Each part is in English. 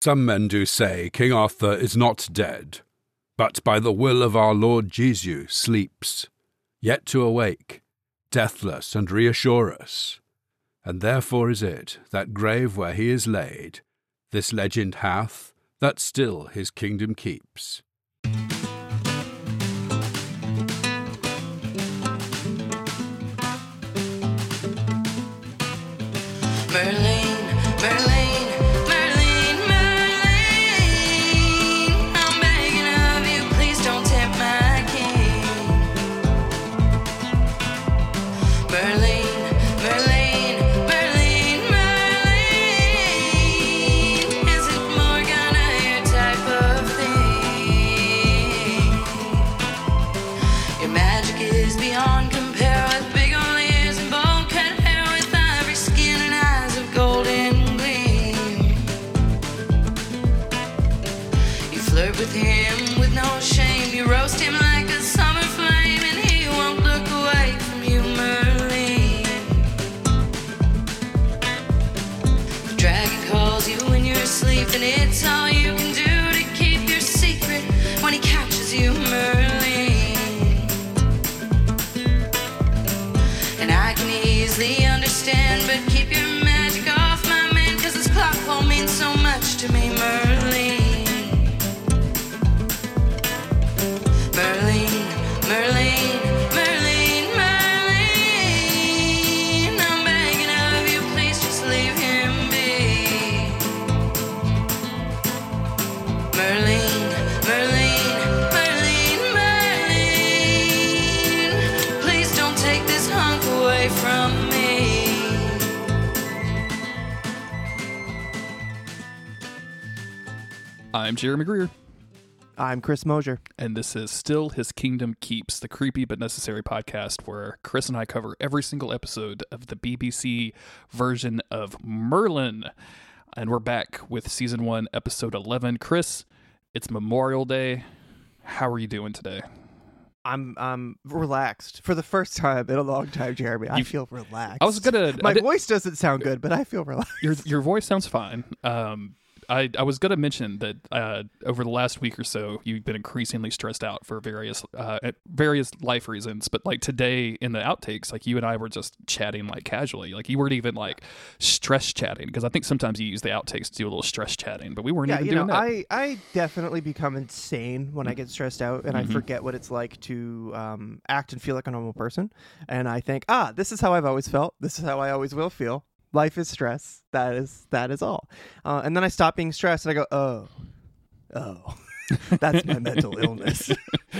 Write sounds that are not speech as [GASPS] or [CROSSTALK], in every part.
Some men do say King Arthur is not dead, but by the will of our Lord Jesu sleeps, yet to awake, deathless and reassure us. And therefore is it that grave where he is laid, this legend hath, that still his kingdom keeps. I'm Jeremy Greer, I'm Chris Mosier. and this is Still His Kingdom Keeps, the creepy but necessary podcast where Chris and I cover every single episode of the BBC version of Merlin. And we're back with season one, episode 11. Chris, it's Memorial Day. How are you doing today? I'm I'm relaxed for the first time in a long time, Jeremy. I You- feel relaxed. I was gonna. My voice doesn't sound good, but I feel relaxed. your your voice sounds fine. Um, I I was gonna mention that uh, over the last week or so, you've been increasingly stressed out for various uh various life reasons. But like today in the outtakes, like you and I were just chatting like casually, like you weren't even like stress chatting because I think sometimes you use the outtakes to do a little stress chatting, but we weren't Yeah, even you doing know, that. I I definitely become insane when I get stressed out, and Mhm. I forget what it's like to um, act and feel like a normal person. And I think, ah, this is how I've always felt. This is how I always will feel. Life is stress. That is that is all. Uh, and then I stop being stressed, and I go, oh, oh, [LAUGHS] that's my mental illness.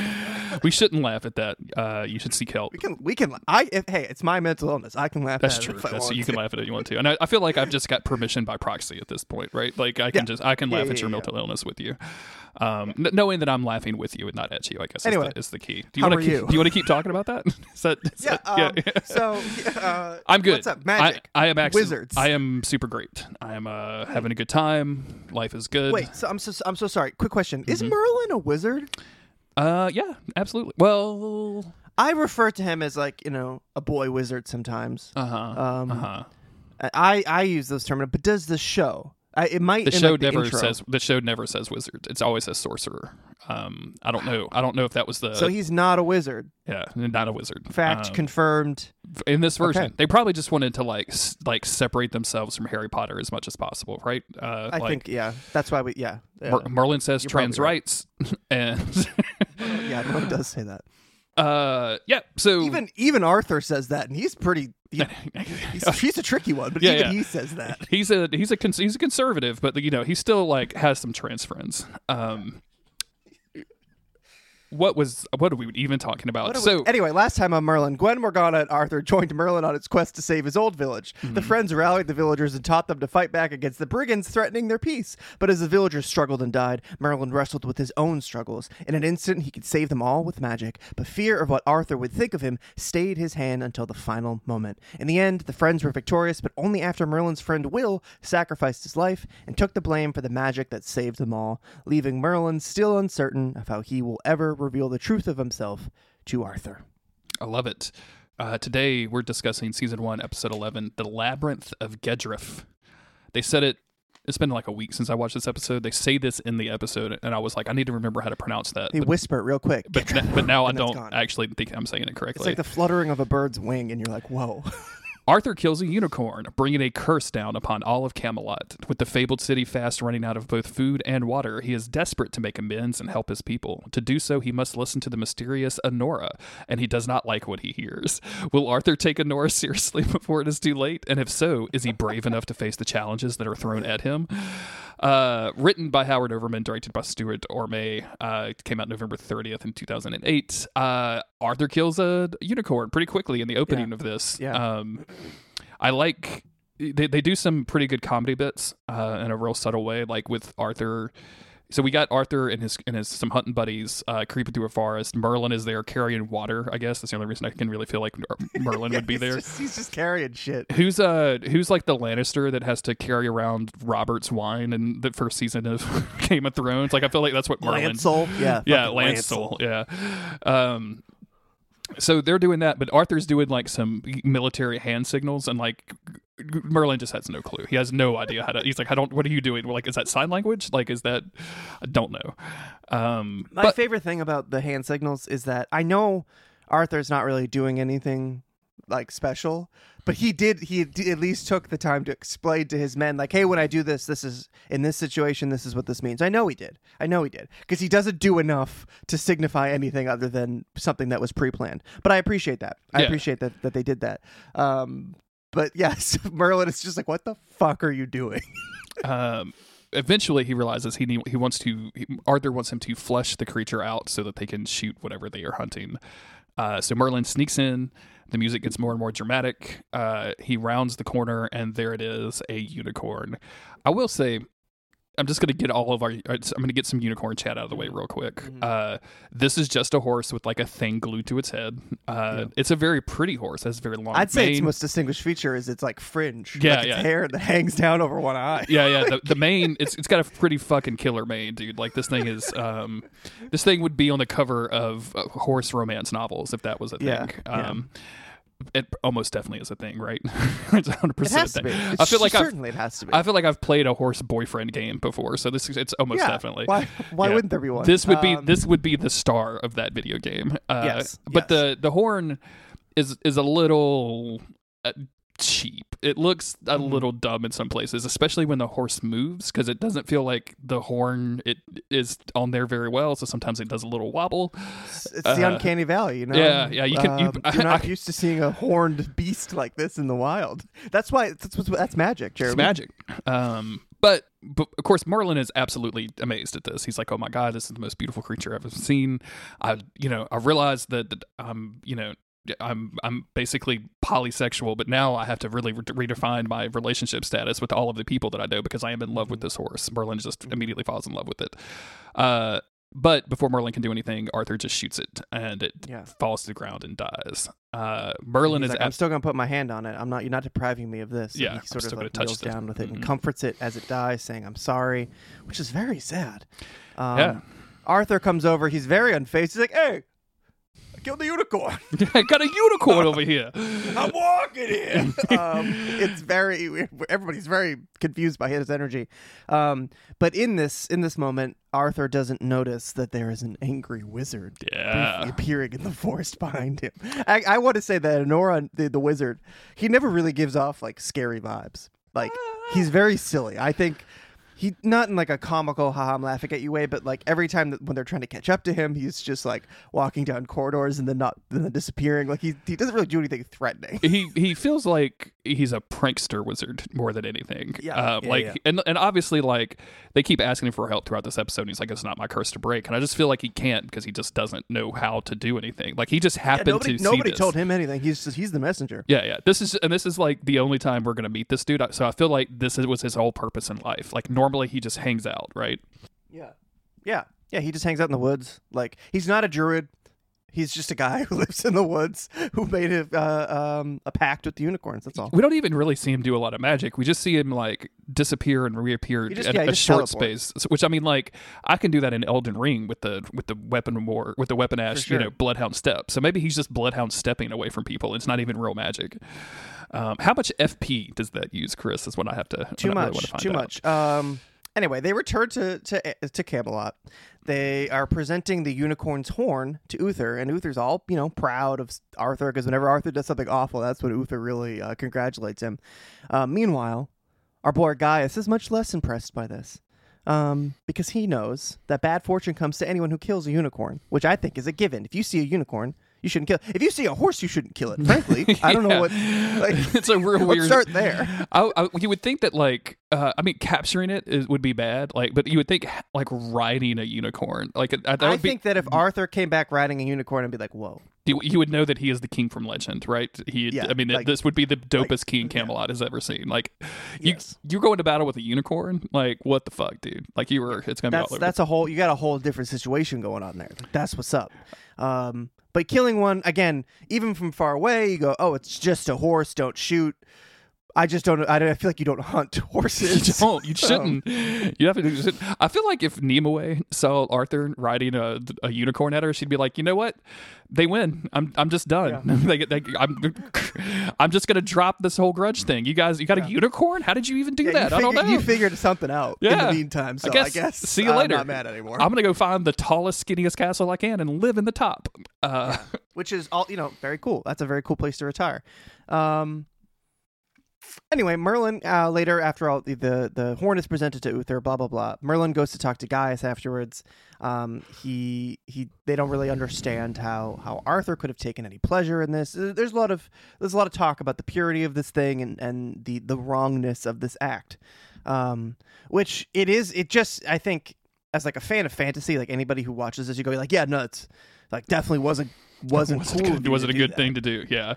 [LAUGHS] we shouldn't laugh at that. Uh, you should seek help. We can we can I if, hey, it's my mental illness. I can laugh That's at true. it if I That's, you can laugh at it if you want to, and I, I feel like I've just got permission by proxy at this point, right? Like I can Yeah. just I can Yeah, laugh yeah, at your mental illness with you, um, n- knowing that I'm laughing with you and not at you. I guess Anyway, is, the, is the key. Do you want to you? do you want to keep talking about that? [LAUGHS] Is that, is Yeah, that- um, so uh, [LAUGHS] I'm good. What's up, magic? I, I am actually Wizards. I am super great. I am uh, having a good time. Life is good. Wait, so I'm so I'm so sorry. Quick question: Is Mm-hmm. Merlin a wizard? Uh, yeah, absolutely. Well, I refer to him as like you know a boy wizard sometimes. uh huh. Um, uh huh. I I use those terms, but does the show? I, it might. The show like, never says the show never says wizard. It's always says sorcerer. Um, I don't know. I don't know if that was the So he's not a wizard. yeah, not a wizard. Fact Um, confirmed. in this version. Okay. They probably just wanted to like s- like separate themselves from Harry Potter as much as possible, right? Uh, I like, think yeah. That's why we yeah. yeah. Mer- Merlin says You're trans right. rights, [LAUGHS] and [LAUGHS] yeah, Merlin does say that. Uh, yeah. So Even even Arthur says that, and he's pretty. He, [LAUGHS] he's, he's a tricky one, but Yeah, even yeah. he says that. he's a he's a he's a conservative, but you know he still like has some trans friends. Um, what was what are we even talking about? We- so anyway, last time on Merlin, Gwen Morgana and Arthur joined Merlin on its quest to save his old village. Mm-hmm. The friends rallied the villagers and taught them to fight back against the brigands threatening their peace. But as the villagers struggled and died, Merlin wrestled with his own struggles. In an instant, he could save them all with magic, but fear of what Arthur would think of him stayed his hand until the final moment. In the end, the friends were victorious, but only after Merlin's friend Will sacrificed his life and took the blame for the magic that saved them all, leaving Merlin still uncertain of how he will ever reveal the truth of himself to Arthur. I love it. Uh, today we're discussing season one, episode eleven, "The Labyrinth of Gedref." They said it it's been like a week since I watched this episode. They say this in the episode, and I was like, I need to remember how to pronounce that. They But, whisper it real quick. but, [LAUGHS] but now I don't actually think I'm saying it correctly. It's like the fluttering of a bird's wing, and you're like, whoa. [LAUGHS] Arthur kills a unicorn, bringing a curse down upon all of Camelot. With the fabled city fast running out of both food and water, he is desperate to make amends and help his people. To do so, he must listen to the mysterious Anhora, and he does not like what he hears. Will Arthur take Anhora [LAUGHS] seriously before it is too late? And if so, is he brave enough to face the challenges that are thrown at him? Uh, written by Howard Overman, directed by Stuart Orme, uh, it came out November 30th in 2008. Uh, Arthur kills a unicorn pretty quickly in the opening Yeah. of this. Yeah. Um, I like they they do some pretty good comedy bits uh, in a real subtle way, like with Arthur. So we got Arthur and his and his some hunting buddies uh, creeping through a forest. Merlin is there carrying water. I guess that's the only reason I can really feel like Merlin would be [LAUGHS] there. Just, he's just carrying shit. Who's uh who's like the Lannister that has to carry around Robert's wine in the first season of [LAUGHS] Game of Thrones? Like I feel like that's what Merlin. Lancel, yeah, yeah, fucking Lancel. Yeah. Um. So they're doing that, but Arthur's doing like some military hand signals, and like Merlin just has no clue. He has no idea how to. He's like, I don't. What are you doing? We're like, is that sign language? Like, is that? I don't know. Um. My but favorite thing about the hand signals is that I know Arthur's not really doing anything like special, but he did. He d- at least took the time to explain to his men, like, "Hey, when I do this, this is in this situation. This is what this means." I know he did. I know he did because he doesn't do enough to signify anything other than something that was pre-planned. But I appreciate that. I Yeah. appreciate that that they did that. Um, but [LAUGHS] yes, Merlin is just like, "What the fuck are you doing?" [LAUGHS] um, eventually he realizes he need, he wants to he, Arthur wants him to flesh the creature out so that they can shoot whatever they are hunting. Uh, so Merlin sneaks in. The music gets more and more dramatic. Uh, he rounds the corner, and there it is, a unicorn. I will say, I'm just going to get all of our. I'm going to get some unicorn chat out of the way real quick. Mm-hmm. Uh, this is just a horse with like a thing glued to its head. Uh, It's a very pretty horse. It has a very long. I'd say its most distinguished feature is its like fringe, Yeah, like its yeah. hair that hangs down over one eye. yeah, yeah. The, the [LAUGHS] mane, it's it's got a pretty fucking killer mane, dude. Like this thing is, um, this thing would be on the cover of uh, horse romance novels if that was a thing. Yeah, yeah. It almost definitely is a thing, right? [LAUGHS] it's hundred It percent has to be. It's I feel like I've, certainly it has to be. I feel like I've played a horse boyfriend game before, so this is it's almost yeah. definitely. Why? Why Yeah. wouldn't there be one? This would be Um, this would be the star of that video game. Uh, Yes, but yes. the the horn is is a little uh, cheap. It looks a Mm-hmm. little dumb in some places, especially when the horse moves because it doesn't feel like the horn it is on there very well. So sometimes it does a little wobble. It's the uh, uncanny valley, you know. yeah, yeah, you can- you- Um, I- [LAUGHS] you're not I- used to seeing a horned beast like this in the wild. That's why. That's that's magic, Jeremy. It's magic. Um, but, but of course, Merlin is absolutely amazed at this. He's like, "Oh my god, this is the most beautiful creature I've ever seen." I, you know, I realized that, that I'm, you know, I'm I'm basically polysexual, but now I have to really re- redefine my relationship status with all of the people that I know because I am in love with this horse. Merlin just immediately falls in love with it. Uh, but before Merlin can do anything, Arthur just shoots it and it Yeah. falls to the ground and dies. Uh, Merlin is like, I'm still gonna put my hand on it. I'm not. You're not depriving me of this. And Yeah, he I'm sort still of like kneels down with it Mhm. and comforts it as it dies, saying, "I'm sorry," which is very sad. Um, Yeah. Arthur comes over. He's very unfazed. He's like, "Hey, killed the unicorn. [LAUGHS] I got a unicorn over here. [LAUGHS] I'm walking here." [LAUGHS] um, it's very. Everybody's very confused by his energy. Um, but in this in this moment, Arthur doesn't notice that there is an angry wizard Yeah. appearing in the forest behind him. I, I want to say that Nora, the, the wizard, he never really gives off like scary vibes. Like he's very silly. I think he not in like a comical haha I'm laughing at you way, but like every time that when they're trying to catch up to him, he's just like walking down corridors and then not then disappearing. Like he he doesn't really do anything threatening. he he feels like he's a prankster wizard more than anything. Yeah, Uh, yeah, like yeah. and and obviously like they keep asking him for help throughout this episode. and He's like, "It's not my curse to break," and I just feel like he can't because he just doesn't know how to do anything. Like he just Yeah, happened nobody to nobody told him anything. He's just he's the messenger. Yeah, yeah. This is and this is like the only time we're gonna meet this dude. So I feel like this was his whole purpose in life. Like normally he just hangs out, right? Yeah. Yeah. Yeah, he just hangs out in the woods. Like he's not a druid. He's just a guy [LAUGHS] who lives in the woods who made a uh, um, a pact with the unicorns. That's all. We don't even really see him do a lot of magic. We just see him like disappear and reappear He just- at yeah, he a just short teleports. space. So- Which I mean, like I can do that in Elden Ring with the with the weapon war with the weapon ash, sure. you know, bloodhound step. So maybe he's just bloodhound stepping away from people. It's not even real magic. Um, how much FP does that use, Chris? Is what I have to too what I really much wanna find too out. much um anyway they return to to to camelot they are presenting the unicorn's horn to uther and uther's all you know proud of arthur because whenever arthur does something awful that's when uther really uh, congratulates him uh, meanwhile our boy gaius is much less impressed by this um, because he knows that bad fortune comes to anyone who kills a unicorn, which I think is a given. If you see a unicorn, you shouldn't kill. it. If you see a horse, you shouldn't kill it. Frankly, [LAUGHS] I don't know what. Like, [LAUGHS] it's a real weird. start there. I, I, you would think that like uh, I mean capturing it is, would be bad like but you would think like riding a unicorn like uh, that I be think that if Arthur came back riding a unicorn, I'd be like, "Whoa!" you, you would know that he is the king from legend, right? He, Yeah, I mean, like- this would be the dopest king Camelot has ever seen. Like, you Yes. you're going to battle with a unicorn. Like, what the fuck, dude? Like, you were. It's gonna be all That's over. that's a whole. You got a whole different situation going on there. That's what's up. Um, but killing one again, even from far away, you go, "Oh, it's just a horse. Don't shoot." I just don't. I, don't, I feel like you don't hunt [LAUGHS] you horses. don't. You [LAUGHS] shouldn't. You have to. do. I feel like if Nimue saw Arthur riding a, a unicorn at her, she'd be like, you know what? They win. I'm I'm just done. they, [LAUGHS] they, I'm I'm just gonna drop this whole grudge thing. You guys, you got a unicorn? How did you even do Yeah, that? you I don't know. You figured something out in Yeah. the meantime. So I guess, see you I'm later. not mad anymore. I'm gonna go find the tallest, skinniest castle I can and live in the top. Uh, which is all you know very cool that's a very cool place to retire um anyway merlin uh, later after all the, the the horn is presented to uther blah blah blah. Merlin goes to talk to gaius afterwards. Um he he they don't really understand how how arthur could have taken any pleasure in this. There's a lot of there's a lot of talk about the purity of this thing and and the the wrongness of this act. Um which it is it just i think as like a fan of fantasy like anybody who watches this you go like yeah no it's like definitely wasn't [LAUGHS] wasn't was cool it, good, was it a good thing to do? Yeah,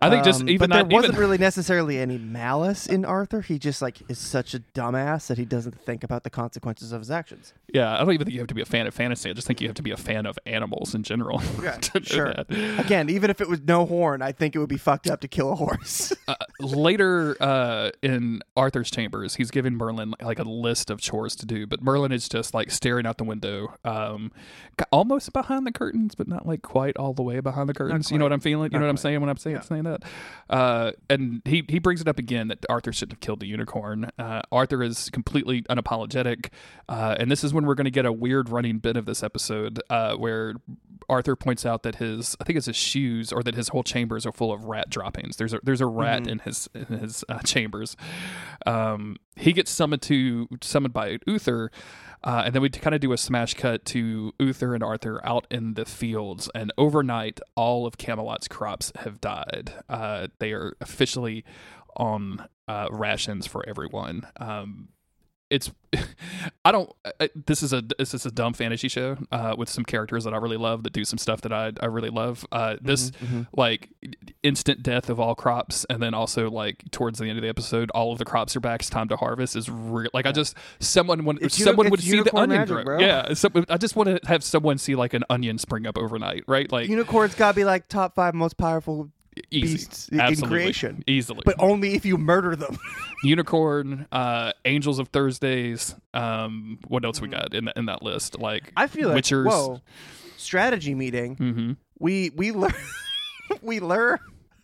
I think just Um, even but there not wasn't even, really necessarily any malice in Arthur. He just like is such a dumbass that he doesn't think about the consequences of his actions. Yeah, I don't even think you have to be a fan of fantasy. I just think you have to be a fan of animals in general. [LAUGHS] Yeah, sure. that. Again, even if it was no horn, I think it would be fucked up to kill a horse. [LAUGHS] Uh, later uh, in Arthur's chambers, he's giving Merlin like a list of chores to do, but Merlin is just like staring out the window, um, almost behind the curtains, but not like quite all the way behind the curtains. You know what I'm feeling? You know what I'm quite. saying when I'm saying saying that? Uh, and he he brings it up again that Arthur shouldn't have killed the unicorn. Uh, Arthur is completely unapologetic, uh, and this is when we're going to get a weird running bit of this episode uh, where Arthur points out that his I think it's his shoes or that his whole chambers are full of rat droppings. There's a there's a rat in his in his uh, chambers. Um, he gets summoned to summoned by Uther. Uh, and then we kind of do a smash cut to Uther and Arthur out in the fields, and overnight, all of Camelot's crops have died. Uh, they are officially on uh, rations for everyone. Um, it's [LAUGHS] I don't. uh, This is a this is a dumb fantasy show uh, with some characters that I really love that do some stuff that I I really love. Uh, this like instant death of all crops, and then also like towards the end of the episode, all of the crops are back. It's time to harvest. Is real. Like I just someone It's uni- someone would see the onion magic, grow. bro. Yeah, so, I just want to have someone see like an onion spring up overnight, right? Like Unicorns gotta be like top five most powerful, easy, beasts in absolutely, creation. easily. but only if you murder them. [LAUGHS] unicorn, uh, angels of Thursdays. Um, what else we got in in that list? Like. I feel like Witchers. whoa, strategy meeting. hmm We we learn [LAUGHS] we lure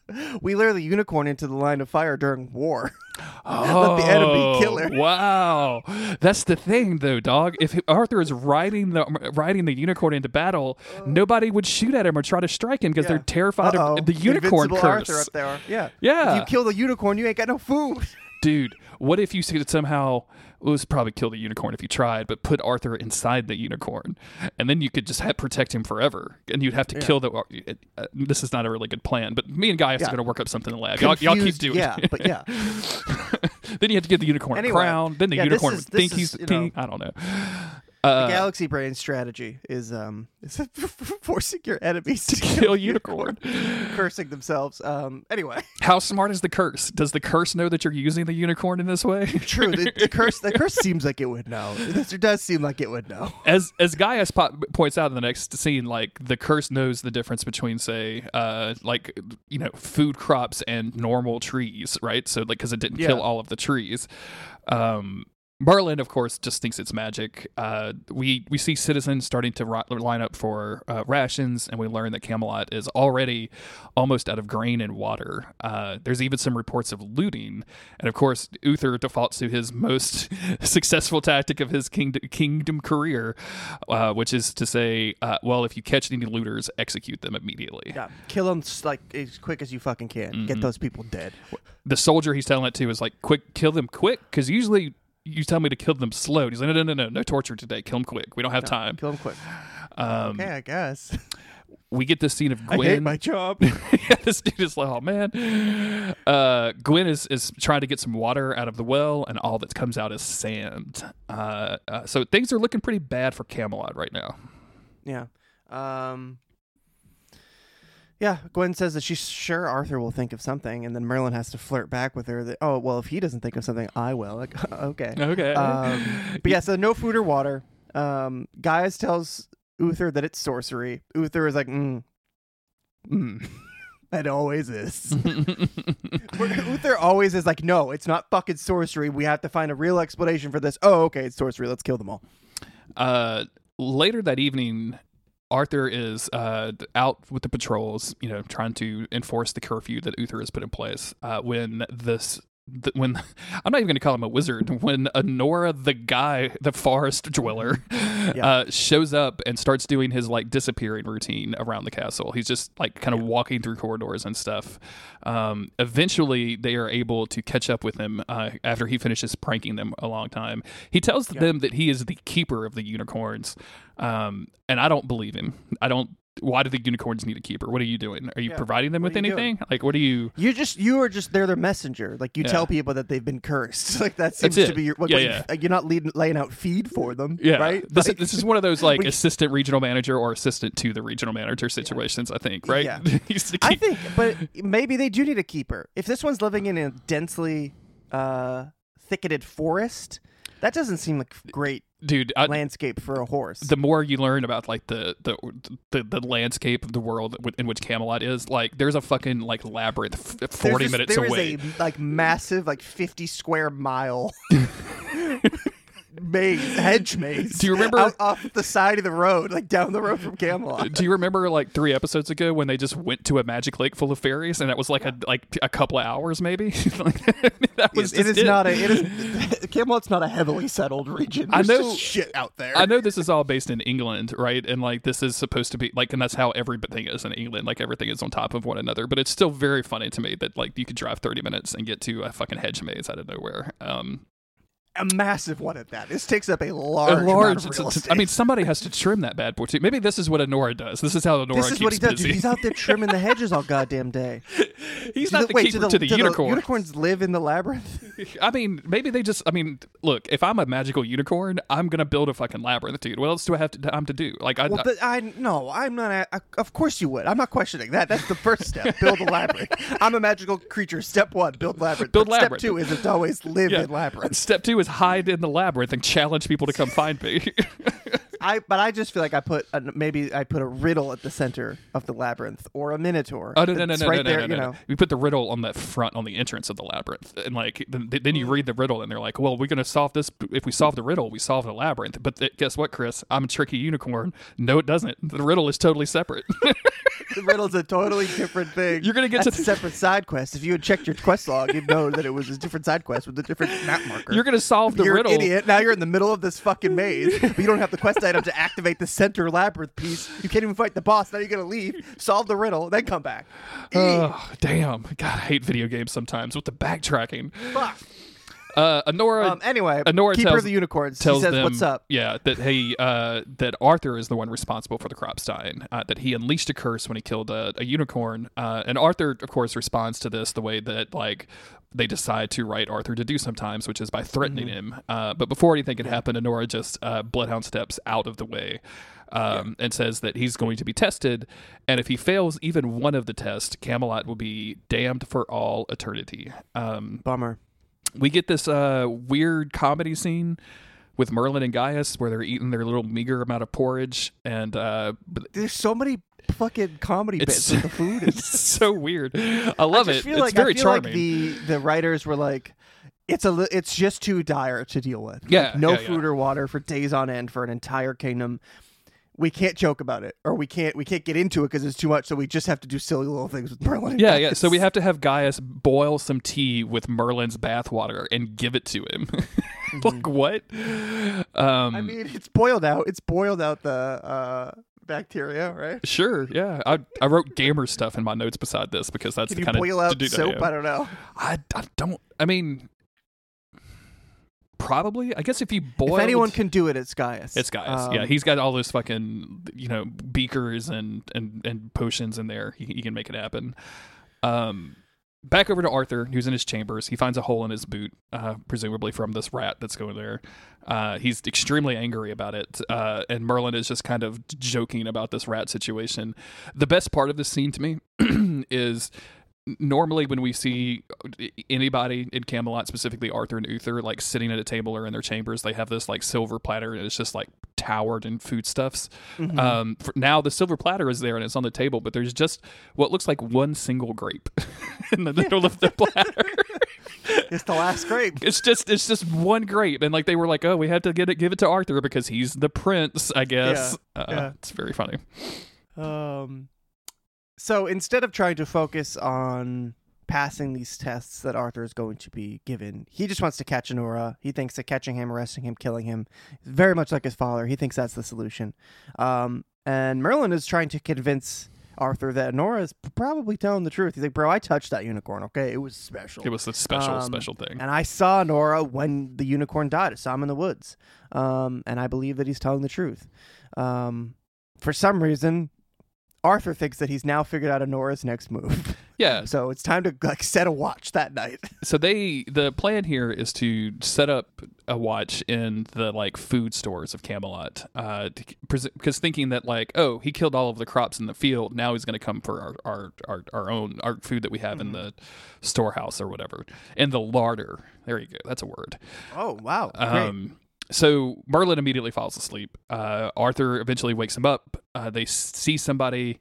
[LAUGHS] we lure the unicorn into the line of fire during war. [LAUGHS] Let the enemy kill her. Oh, Wow, that's the thing, though, dog. If Arthur is riding the riding the unicorn into battle, nobody would shoot at him or try to strike him because Uh. Yeah. they're terrified Uh-oh. of the unicorn Invincible curse. Arthur up there. Yeah. Yeah. If you kill the unicorn, you ain't got no food. Dude, what if you could somehow? It was probably kill the unicorn if you tried, but put Arthur inside the unicorn, and then you could just have, protect him forever, and you'd have to kill the. Uh, this is not a really good plan, but me and Gaius Yeah. are going to work up something in the lab. Y'all, y'all keep doing Yeah, but yeah. [LAUGHS] then you have to give the unicorn Anyway, a crown. Then the yeah, unicorn is- would think is, he's the king. know- I don't know. Uh, the galaxy brain strategy is um is [LAUGHS] forcing your enemies to kill unicorn. [LAUGHS] cursing themselves. Um. Anyway, How smart is the curse? Does the curse know that you're using the unicorn in this way? [LAUGHS] true. The, the curse. The curse seems like it would know. It does seem like it would know. as as Gaius po- points out in the next scene, like the curse knows the difference between, say, uh, like you know, food crops and normal trees, right? So like, because it didn't kill all of the trees. Um, Merlin, of course, just thinks it's magic. Uh, we we see citizens starting to ri- line up for uh, rations, and we learn that Camelot is already almost out of grain and water. Uh, there's even some reports of looting, and of course, Uther defaults to his most [LAUGHS] successful tactic of his kingdom, kingdom career, uh, which is to say, uh, well, if you catch any looters, execute them immediately. Yeah, kill them like as quick as you fucking can. Mm-hmm. Get those people dead. The soldier he's telling it to is like, quick, kill them quick, because usually. You tell me to kill them slow. And He's like, no, no, no, no, no torture today. Kill them quick. We don't have time. Kill them quick. Um, Okay, I guess. we get this scene of Gwen. I hate my job. [LAUGHS] yeah, this dude is like, oh man. Uh, Gwen is, is trying to get some water out of the well, and all that comes out is sand. Uh, uh, so things are looking pretty bad for Camelot right now. Yeah. Um Yeah, Gwen says that she's sure Arthur will think of something, and then Merlin has to flirt back with her that, oh, well, if he doesn't think of something, I will. Like, [LAUGHS] okay. Okay. Um, [LAUGHS] but yeah, so no food or water. Um, Gaius tells Uther that it's sorcery. Uther is like, mm, mm. [LAUGHS] It always is. Uther always is like, no, it's not fucking sorcery. We have to find a real explanation for this. Oh, okay, it's sorcery. Let's kill them all. uh, later that evening, Arthur is uh, out with the patrols, you know, trying to enforce the curfew that Uther has put in place. Uh, when this, th- when [LAUGHS] I'm not even going to call him a wizard, when Anhora, the guy, the forest dweller, uh, shows up and starts doing his like disappearing routine around the castle. He's just like kind of walking through corridors and stuff. Um, eventually, they are able to catch up with him uh, after he finishes pranking them a long time. He tells them that he is the keeper of the unicorns, um, and I don't believe him. I don't. Why do the unicorns need a keeper? What are you doing? Are you Yeah. providing them What with you doing? anything? Like, what are you? You just you are just they're their messenger. Like you Yeah. tell people that they've been cursed. [LAUGHS] Like that seems to be your. What, Yeah, yeah. like, you're not leading, laying out feed for them. Yeah, Right. This, Like- is, this is one of those [LAUGHS] like assistant regional manager or assistant to the regional manager situations. I think, right? Yeah. [LAUGHS] I think, but maybe they do need a keeper. If this one's living in a densely uh, thicketed forest, that doesn't seem like great dude. I, landscape for a horse. the more you learn about like the, the the the landscape of the world in which Camelot is, like there's a fucking like labyrinth f- There's forty this- minutes there is away. a like massive, like fifty square mile [LAUGHS] [LAUGHS] [LAUGHS] maze, hedge maze. Do you remember- out off the side of the road, like down the road from Camelot? Do you remember like three episodes ago when they just went to a magic lake full of fairies and that was like a like a couple of hours maybe? [LAUGHS] like, [LAUGHS] that was it just is not a. It is [LAUGHS] Camelot's not a heavily settled region. I know- just shit out there. I know this is all based in England, right? And like this is supposed to be like, and that's how everything is in England. Like everything is on top of one another. But it's still very funny to me that like you could drive thirty minutes and get to a fucking hedge maze out of nowhere. Um, a massive one at that. This takes up a a large, large. amount of real estate. I mean, somebody has to trim that bad boy too. Maybe this is what Anhora does. This is how Anhora this is keeps what he does. busy. Dude, he's out there trimming the hedges all goddamn day. [LAUGHS] He's Do not the wait, keeper do to the, unicorn. unicorns live in the labyrinth. [LAUGHS] [LAUGHS] I mean, maybe they just. I mean, look, if I'm a magical unicorn, I'm gonna build a fucking labyrinth, dude. What else do I have to time to do? Like, I, Well, but I no, I'm not. A, I, of course you would. I'm not questioning that. That's the first step. Build a labyrinth. I'm a magical creature. Step one, build labyrinth. Build But labyrinth. Step two is it's always live yeah. in labyrinth. Step two is hide in the labyrinth and challenge people to come find me. [LAUGHS] I but I just feel like I put a, maybe I put a riddle at the center of the labyrinth or a minotaur. Oh no no no no right no, no, there. no, you no. We put the riddle on the front on the entrance of the labyrinth, and like then, then you read the riddle, and they're like, "Well, we're gonna solve this. If we solve the riddle, we solve the labyrinth." But th- guess what, Chris? I'm a tricky unicorn. No, it doesn't. The riddle is totally separate. [LAUGHS] The riddle's a totally different thing. You're gonna get That's to a separate side quest. If you had checked your quest log, you'd know that it was a different side quest with a different map marker. You're gonna solve the you're riddle. an idiot. Now you're in the middle of this fucking maze, but you don't have the quest item to activate the center labyrinth piece. You can't even fight the boss. Now you're gonna leave, solve the riddle, then come back. Oh, damn. God, I hate video games sometimes with the backtracking. Fuck. Uh, Anhora Um, anyway, Anhora keeper tells- of the unicorns. tells says, them, "What's up?" Yeah, that hey, uh, that Arthur is the one responsible for the crops dying. Uh, that he unleashed a curse when he killed a, a unicorn. Uh, and Arthur, of course, responds to this the way that like they decide to write Arthur to do sometimes, which is by threatening Mm-hmm. him. Uh, but before anything can happen, Anhora just uh, bloodhound steps out of the way. Um, And says that he's going to be tested, and if he fails even one of the tests, Camelot will be damned for all eternity. Um, Bummer. We get this uh, weird comedy scene with Merlin and Gaius where they're eating their little meager amount of porridge, and uh, There's so many fucking comedy bits with the food. [LAUGHS] it's so weird. I love I it. It's like, very I feel charming. Like the the writers were like, it's a it's just too dire to deal with. Like, Yeah, no yeah, yeah. food or water for days on end for an entire kingdom. We can't joke about it, or we can't we can't get into it because it's too much. So we just have to do silly little things with [LAUGHS] Merlin. yeah, yeah. So we have to have Gaius boil some tea with Merlin's bathwater and give it to him. [LAUGHS] like what? Um, I mean, it's boiled out. It's boiled out the uh, bacteria, right? sure, yeah. I I wrote gamer stuff in my notes beside this because that's Can the kind boil of out dude I soap? I don't know. I, I don't. I mean, probably. I guess if you boil, If anyone can do it, it's Gaius. it's Gaius. Um, yeah, he's got all those fucking you know beakers and and and potions in there. He, he can make it happen. Um, back over to Arthur, who's in his chambers. He finds a hole in his boot, uh, presumably from this rat that's going there. Uh, he's extremely angry about it, uh, and Merlin is just kind of joking about this rat situation. The best part of this scene to me [CLEARS THROAT] is normally when we see anybody in Camelot, specifically Arthur and Uther, like sitting at a table or in their chambers, they have this like silver platter and it's just like towered in foodstuffs. Mm-hmm. Um, for now the silver platter is there and it's on the table, but there's just what looks like one single grape [LAUGHS] in the middle of the platter. [LAUGHS] It's the last grape. It's just it's just one grape, and like they were like, oh, we have to get it, give it to Arthur because he's the prince, I guess. Yeah, uh, yeah. It's very funny. Um, so instead of trying to focus on passing these tests that Arthur is going to be given, he just wants to catch Anhora. He thinks that catching him, arresting him, killing him, very much like his father. He thinks that's the solution. Um, and Merlin is trying to convince Arthur that Anhora is probably telling the truth. He's like, "Bro, I touched that unicorn. Okay, it was special. It was a special, Um, special thing. And I saw Nora when the unicorn died. I saw him in the woods. Um, and I believe that he's telling the truth. Um, for some reason, Arthur thinks that he's now figured out Nora's next move. [LAUGHS] Yeah, so it's time to like set a watch that night. [LAUGHS] so they the plan here is to set up a watch in the like food stores of Camelot, uh, because thinking that like oh he killed all of the crops in the field, now he's going to come for our, our our our own our food that we have in the storehouse or whatever in the larder. There you go, that's a word. Oh wow! Um, so Merlin immediately falls asleep. Uh, Arthur eventually wakes him up. Uh, they see somebody.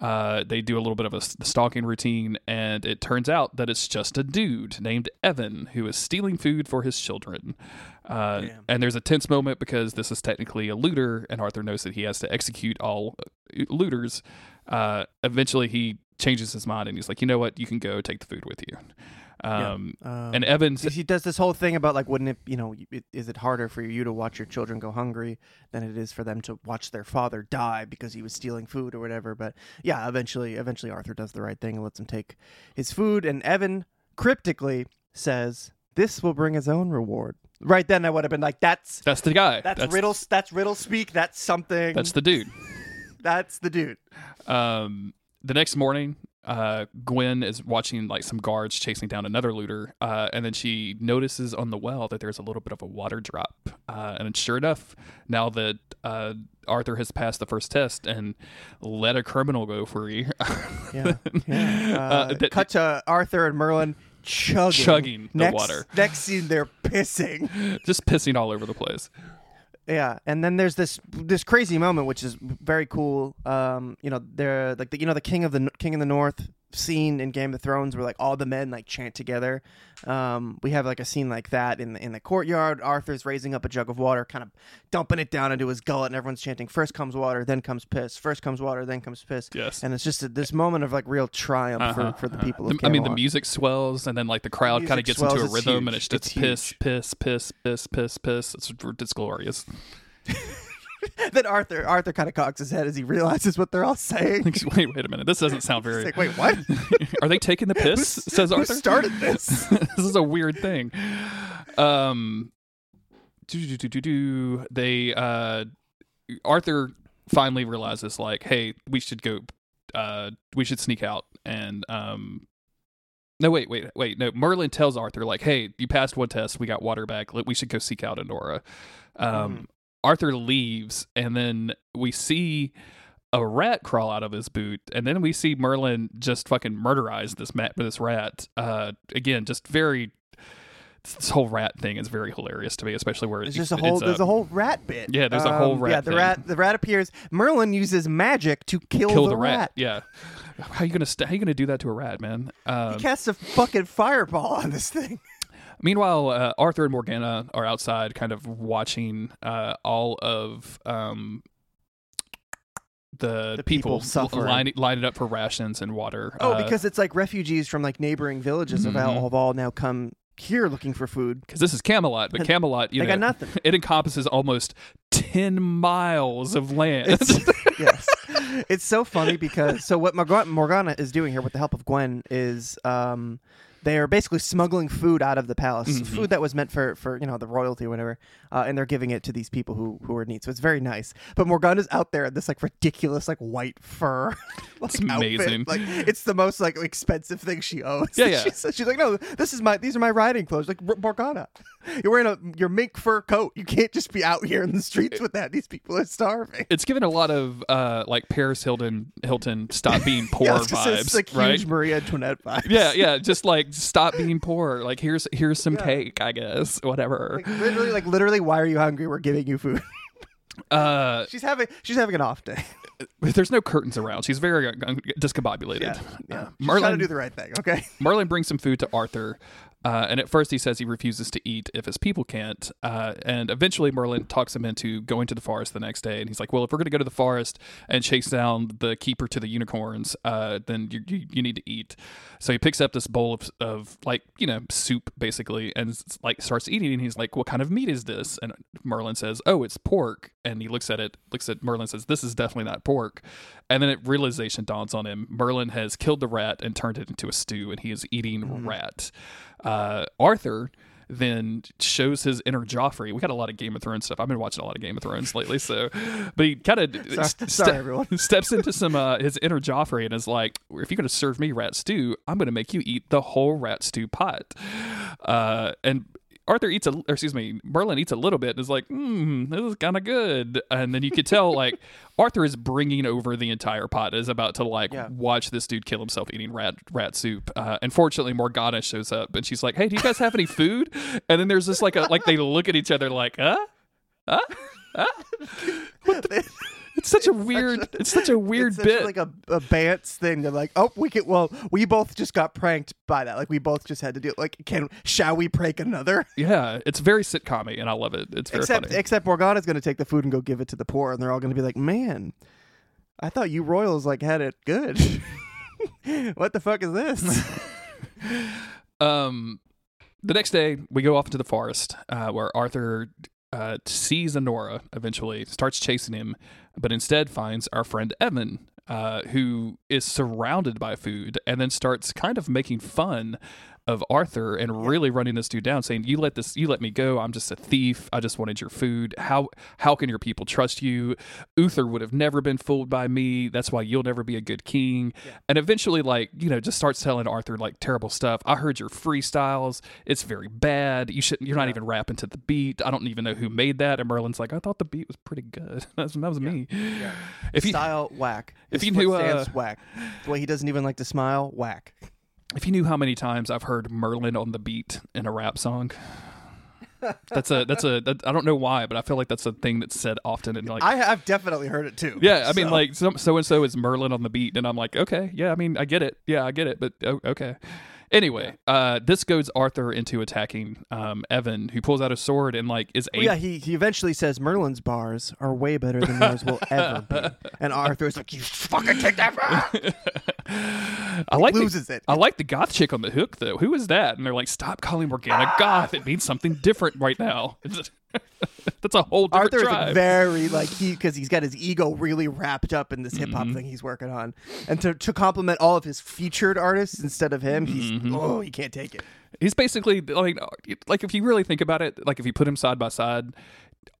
Uh, they do a little bit of a stalking routine, and it turns out that it's just a dude named Evan who is stealing food for his children. Uh, and there's a tense moment because this is technically a looter, and Arthur knows that he has to execute all uh, looters. Uh, eventually, he changes his mind and he's like, "You know what? You can go take the food with you." Um, Um, and Evans, he does this whole thing about like, wouldn't it, you know, it, is it harder for you to watch your children go hungry than it is for them to watch their father die because he was stealing food or whatever? But yeah, eventually, eventually Arthur does the right thing and lets him take his food. And Evan cryptically says, "This will bring his own reward." Right then, I would have been like, "That's that's the guy. that's, riddle that's riddle speak. That's something. That's the dude. [LAUGHS] that's the dude." Um, the next morning, uh, Gwen is watching like some guards chasing down another looter, uh, and then she notices on the well that there's a little bit of a water drop. Uh, and sure enough, now that uh, Arthur has passed the first test and let a criminal go free, Yeah, [LAUGHS] yeah. Uh, Uh, that- cut to Arthur and Merlin chugging, Chugging the next, water. Next scene, they're pissing. [LAUGHS] just pissing all over the place. Yeah, and then there's this this crazy moment, which is very cool. Um, you know, they're like the, you know the king of the King in the North scene in Game of Thrones, where like all the men like chant together. Um, we have like a scene like that in the, in the courtyard. Arthur's raising up a jug of water, kind of dumping it down into his gullet, and everyone's chanting, "First comes water, then comes piss. First comes water, then comes piss." Yes. and it's just a, this moment of like real triumph Uh-huh, for, for the uh-huh. people. Of The- I mean, the music swells, and then like the crowd kind of gets into a swells, rhythm, and it's just It's piss, piss, piss, piss, piss, piss. It's it's glorious. [LAUGHS] [LAUGHS] then Arthur Arthur kind of cocks his head as he realizes what they're all saying. [LAUGHS] wait, wait a minute. This doesn't sound [LAUGHS] very. like, wait, what? Are they taking the piss? says Who Arthur. started this? this is a weird thing. Um, do, do, do, do, do. they uh, Arthur finally realizes like, hey, we should go. Uh, we should sneak out and um. No, wait, wait, wait. No, Merlin tells Arthur like, "Hey, you passed one test. We got water back. We should go seek out Endora." Um, Arthur leaves, and then we see a rat crawl out of his boot, and then we see Merlin just fucking murderize this mat this rat. Uh, again, just very. This whole rat thing is very hilarious to me, especially where It's it- just a whole. There's uh, a whole rat bit. Yeah, there's a whole Um, rat Yeah, the thing. rat. The rat appears. Merlin uses magic to kill, kill the, the rat. Yeah, how you gonna st- how you gonna do that to a rat, man? Um, He casts a fucking fireball on this thing. Meanwhile, uh, Arthur and Morgana are outside, kind of watching uh, all of um, the, The people suffering. lining, lining up for rations and water. Oh, uh, because it's like refugees from like neighboring villages have, all, Mhm. have all now come here looking for food. because this is Camelot, but Camelot, you they know, got nothing. [LAUGHS] it encompasses almost ten miles of land. It's, [LAUGHS] [LAUGHS] yes, it's so funny because so what Morgana, Morgana is doing here with the help of Gwen is um, they are basically smuggling food out of the palace, Mhm. food that was meant for for you know the royalty or whatever, uh, and they're giving it to these people who who are in need. So it's very nice. But Morgana's out there in this like ridiculous like white fur. [LAUGHS] like, It's amazing. outfit. Like it's the most like expensive thing she owns. Yeah, [LAUGHS] yeah. she says, she's like, no, this is my these are my riding clothes. Like Morgana, you're wearing a your mink fur coat. You can't just be out here in the streets with that. These people are starving. it's given a lot of uh, like Paris Hilton Hilton stop being [LAUGHS] poor Yeah, vibes, it's like right? huge Marie Antoinette vibes. Yeah, yeah, just like stop being poor. Like here's here's some Yeah. cake, I guess, whatever. Like literally, like literally, why are you hungry? We're giving you food. uh, she's having she's having an off day. [LAUGHS] there's no curtains around. She's very uh, discombobulated. Yeah, yeah. Uh, trying Merlin to do the right thing. Okay. Merlin brings some food to Arthur, uh, and at first he says he refuses to eat if his people can't. Uh, and eventually Merlin talks him into going to the forest the next day. And he's like, "Well, if we're going to go to the forest and chase down the keeper to the unicorns, uh, then you, you you need to eat." So he picks up this bowl of, of like you know soup basically, and like starts eating. And he's like, "What kind of meat is this?" And Merlin says, "Oh, it's pork." And he looks at it, looks at Merlin, says, "This is definitely not pork." And then it, realization dawns on him. Merlin has killed the rat and turned it into a stew, and he is eating rat. Uh, Arthur then shows his inner Joffrey. We got a lot of Game of Thrones stuff. I've been watching a lot of Game of Thrones lately, so but he kind of sorry, everyone. [LAUGHS] steps into some uh, his inner Joffrey and is like, "If you're going to serve me rat stew, I'm going to make you eat the whole rat stew pot." Uh, and Arthur eats a, or excuse me, Merlin eats a little bit and is like, "Hmm, this is kind of good." And then you could tell like [LAUGHS] Arthur is bringing over the entire pot, is about to like Yeah. watch this dude kill himself eating rat rat soup. Uh, unfortunately, Morgana shows up and she's like, "Hey, do you guys have any food?" [LAUGHS] And then there's this like a like they look at each other like, "Huh." Huh? Huh? [LAUGHS] It's such a weird. it's such a weird it's such bit. like a, a Bantz thing. They're like, oh, we can. Well, we both just got pranked by that. Like we both just had to do. Like, can shall we prank another? [LAUGHS] yeah, it's very sitcom and I love it. It's very Except funny. except Morgana's going to take the food and go give it to the poor, and they're all going to be like, man, I thought you royals like had it good. [LAUGHS] what the fuck is this? [LAUGHS] Um, the next day, we go off into the forest uh, where Arthur uh, sees Anhora eventually, starts chasing him, but instead finds our friend Evan, uh, who is surrounded by food and then starts kind of making fun of Arthur and really running this dude down, saying, "You let this, you let me go. I'm just a thief. I just wanted your food. How how can your people trust you? Uther would have never been fooled by me. That's why you'll never be a good king." And eventually, like you know, just starts telling Arthur like terrible stuff. I heard your freestyles. It's very bad. You shouldn't. You're not even rapping to the beat. I don't even know who made that. And Merlin's like, I thought the beat was pretty good. [LAUGHS] That's, that was me. If you Style whack. if you knew, uh, whack. The way he doesn't even like to smile, whack. If you knew how many times I've heard Merlin on the beat in a rap song. That's a that's a that, I don't know why, but I feel like that's a thing that's said often and like I have definitely heard it too. yeah, I mean So- like so and so is Merlin on the beat, and I'm like okay, yeah, I mean I get it, yeah, I get it, but oh, okay. Anyway, uh, this goes Arthur into attacking um, Evan, who pulls out a sword and like is Well, yeah, he, he eventually says Merlin's bars are way better than yours will [LAUGHS] ever be. And Arthur's like, you fucking take that. [LAUGHS] I like loses the, it. I like the goth chick on the hook though. Who is that? And they're like, stop calling Morgana goth. It means something different right now. [LAUGHS] [LAUGHS] That's a whole different Arthur is tribe. very like he because he's got his ego really wrapped up in this hip hop Mm-hmm. thing he's working on, and to to compliment all of his featured artists instead of him, he's Mm-hmm. oh he can't take it. He's basically like like if you really think about it, like if you put him side by side,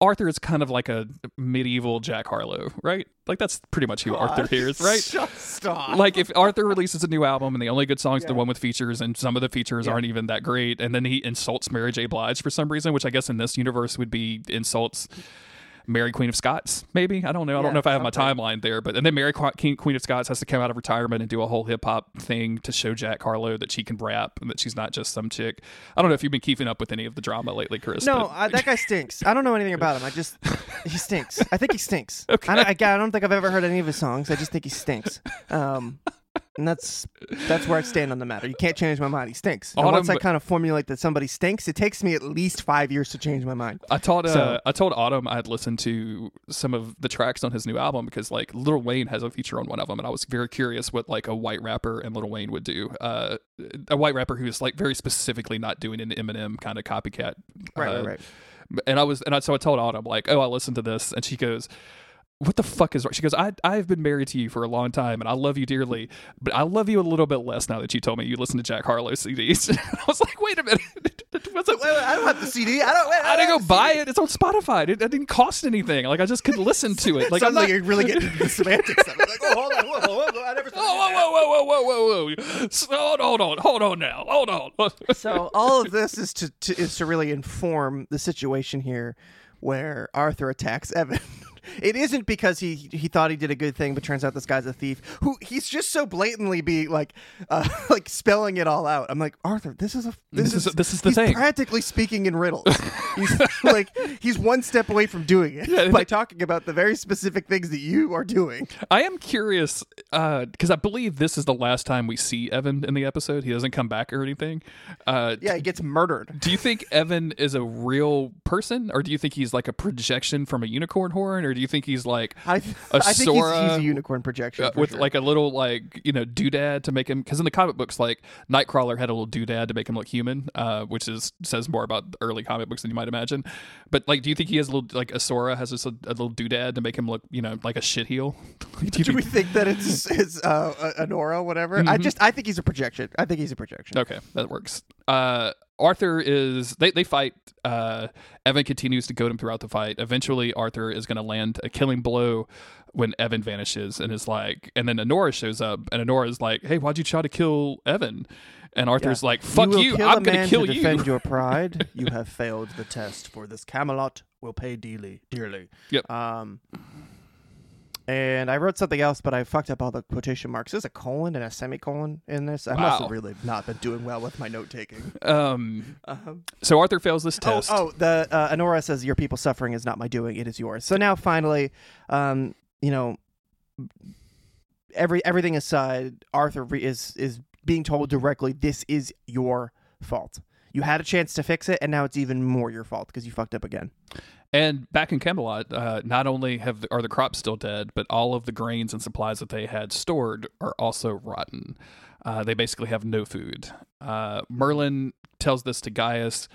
Arthur is kind of like a medieval Jack Harlow, right? Like that's pretty much who Arthur is, [LAUGHS] right? Stop. like if Arthur releases a new album and the only good songs are the one with features and some of the features aren't even that great and then he insults Mary J. Blige for some reason, which I guess in this universe would be insults Mary Queen of Scots, maybe. I don't know. I Yeah, don't know if I have my timeline there, but and then Mary Qu- Queen of Scots has to come out of retirement and do a whole hip hop thing to show Jack Harlow that she can rap and that she's not just some chick. I don't know if you've been keeping up with any of the drama lately, Chris. No, but- I, that guy stinks. I don't know anything about him. I just [LAUGHS] he stinks. I think he stinks. I, don't, I, I don't think I've ever heard any of his songs. I just think he stinks. Um, and that's that's where I stand on the matter. You can't change my mind. He stinks. And once I kind of formulate that somebody stinks, it takes me at least five years to change my mind. I told uh, So- I told Autumn I had listened to some of the tracks on his new album because like Lil Wayne has a feature on one of them, and I was very curious what like a white rapper and Lil Wayne would do. Uh, a white rapper who's like very specifically not doing an Eminem kind of copycat. Right, uh, right, right. And I was, and I, so I told Autumn like, oh, I listened to this, and she goes. What the fuck is wrong? She goes, I, I've been married to you for a long time and I love you dearly, but I love you a little bit less now that you told me you listen to Jack Harlow CDs. [LAUGHS] I was like, wait a minute. [LAUGHS] Was it, I don't have the CD. I don't. I didn't go buy it. It's on Spotify. It, it didn't cost anything. Like I just could listen to it. Like I'm Suddenly not. you're really getting into the [LAUGHS] semantics. of it. Like, oh, hold on, whoa, whoa, whoa, I never said whoa, whoa, whoa, whoa, whoa, whoa, whoa! So, hold, hold on, hold on now, hold on. So all of this is to, to is to really inform the situation here, where Arthur attacks Evan. It isn't because he he thought he did a good thing, but turns out this guy's a thief. Who he's just so blatantly be like, uh, [LAUGHS] like spelling it all out. I'm like. Arthur, this is a this, This is- this is the he's thing. practically speaking in riddles. [LAUGHS] he's like he's one step away from doing it Yeah, by talking about the very specific things that you are doing. I am curious because I believe this is the last time we see Evan in the episode. He doesn't come back or anything. Uh, Yeah, he gets murdered. Do you think Evan is a real person, or do you think he's like a projection from a unicorn horn, or do you think he's like I, a I think he's, he's Sora a unicorn projection uh, with sure. like a little like you know doodad to make him because in the comic books like Nightcrawler had a little doodad to make him look human, uh, which is says more about the early comic books than you might imagine. But like, do you think he has a little like Asora has just a, a little doodad to make him look you know like a shit heel? [LAUGHS] do Do we think- think that it's it's uh, an aura, whatever? Mm-hmm. I just I think he's a projection. I think he's a projection. Okay, that works. Uh, Arthur is they they fight. Uh, Evan continues to goad him throughout the fight. Eventually, Arthur is going to land a killing blow when Evan vanishes and is like, and then Anhora shows up, and Anhora is like, "Hey, why'd you try to kill Evan?" And Arthur's like, "Fuck will you! I'm going to kill you." defend your [LAUGHS] pride. You have failed the test. For this Camelot will pay dearly, dearly. Yep. Um. And I wrote something else, but I fucked up all the quotation marks. There's a colon and a semicolon in this. I must Wow. have really not been doing well with my note taking. [LAUGHS] um, Um, so Arthur fails this Oh, test. oh, the uh, Anhora says your people suffering is not my doing; it is yours. So now, finally, um, you know, every everything aside, Arthur re- is is being told directly, "This is your fault. You had a chance to fix it, and now it's even more your fault because you fucked up again." And back in Camelot, uh, not only have are the crops still dead, but all of the grains and supplies that they had stored are also rotten. Uh, they basically have no food. Uh, Merlin tells this to Gaius,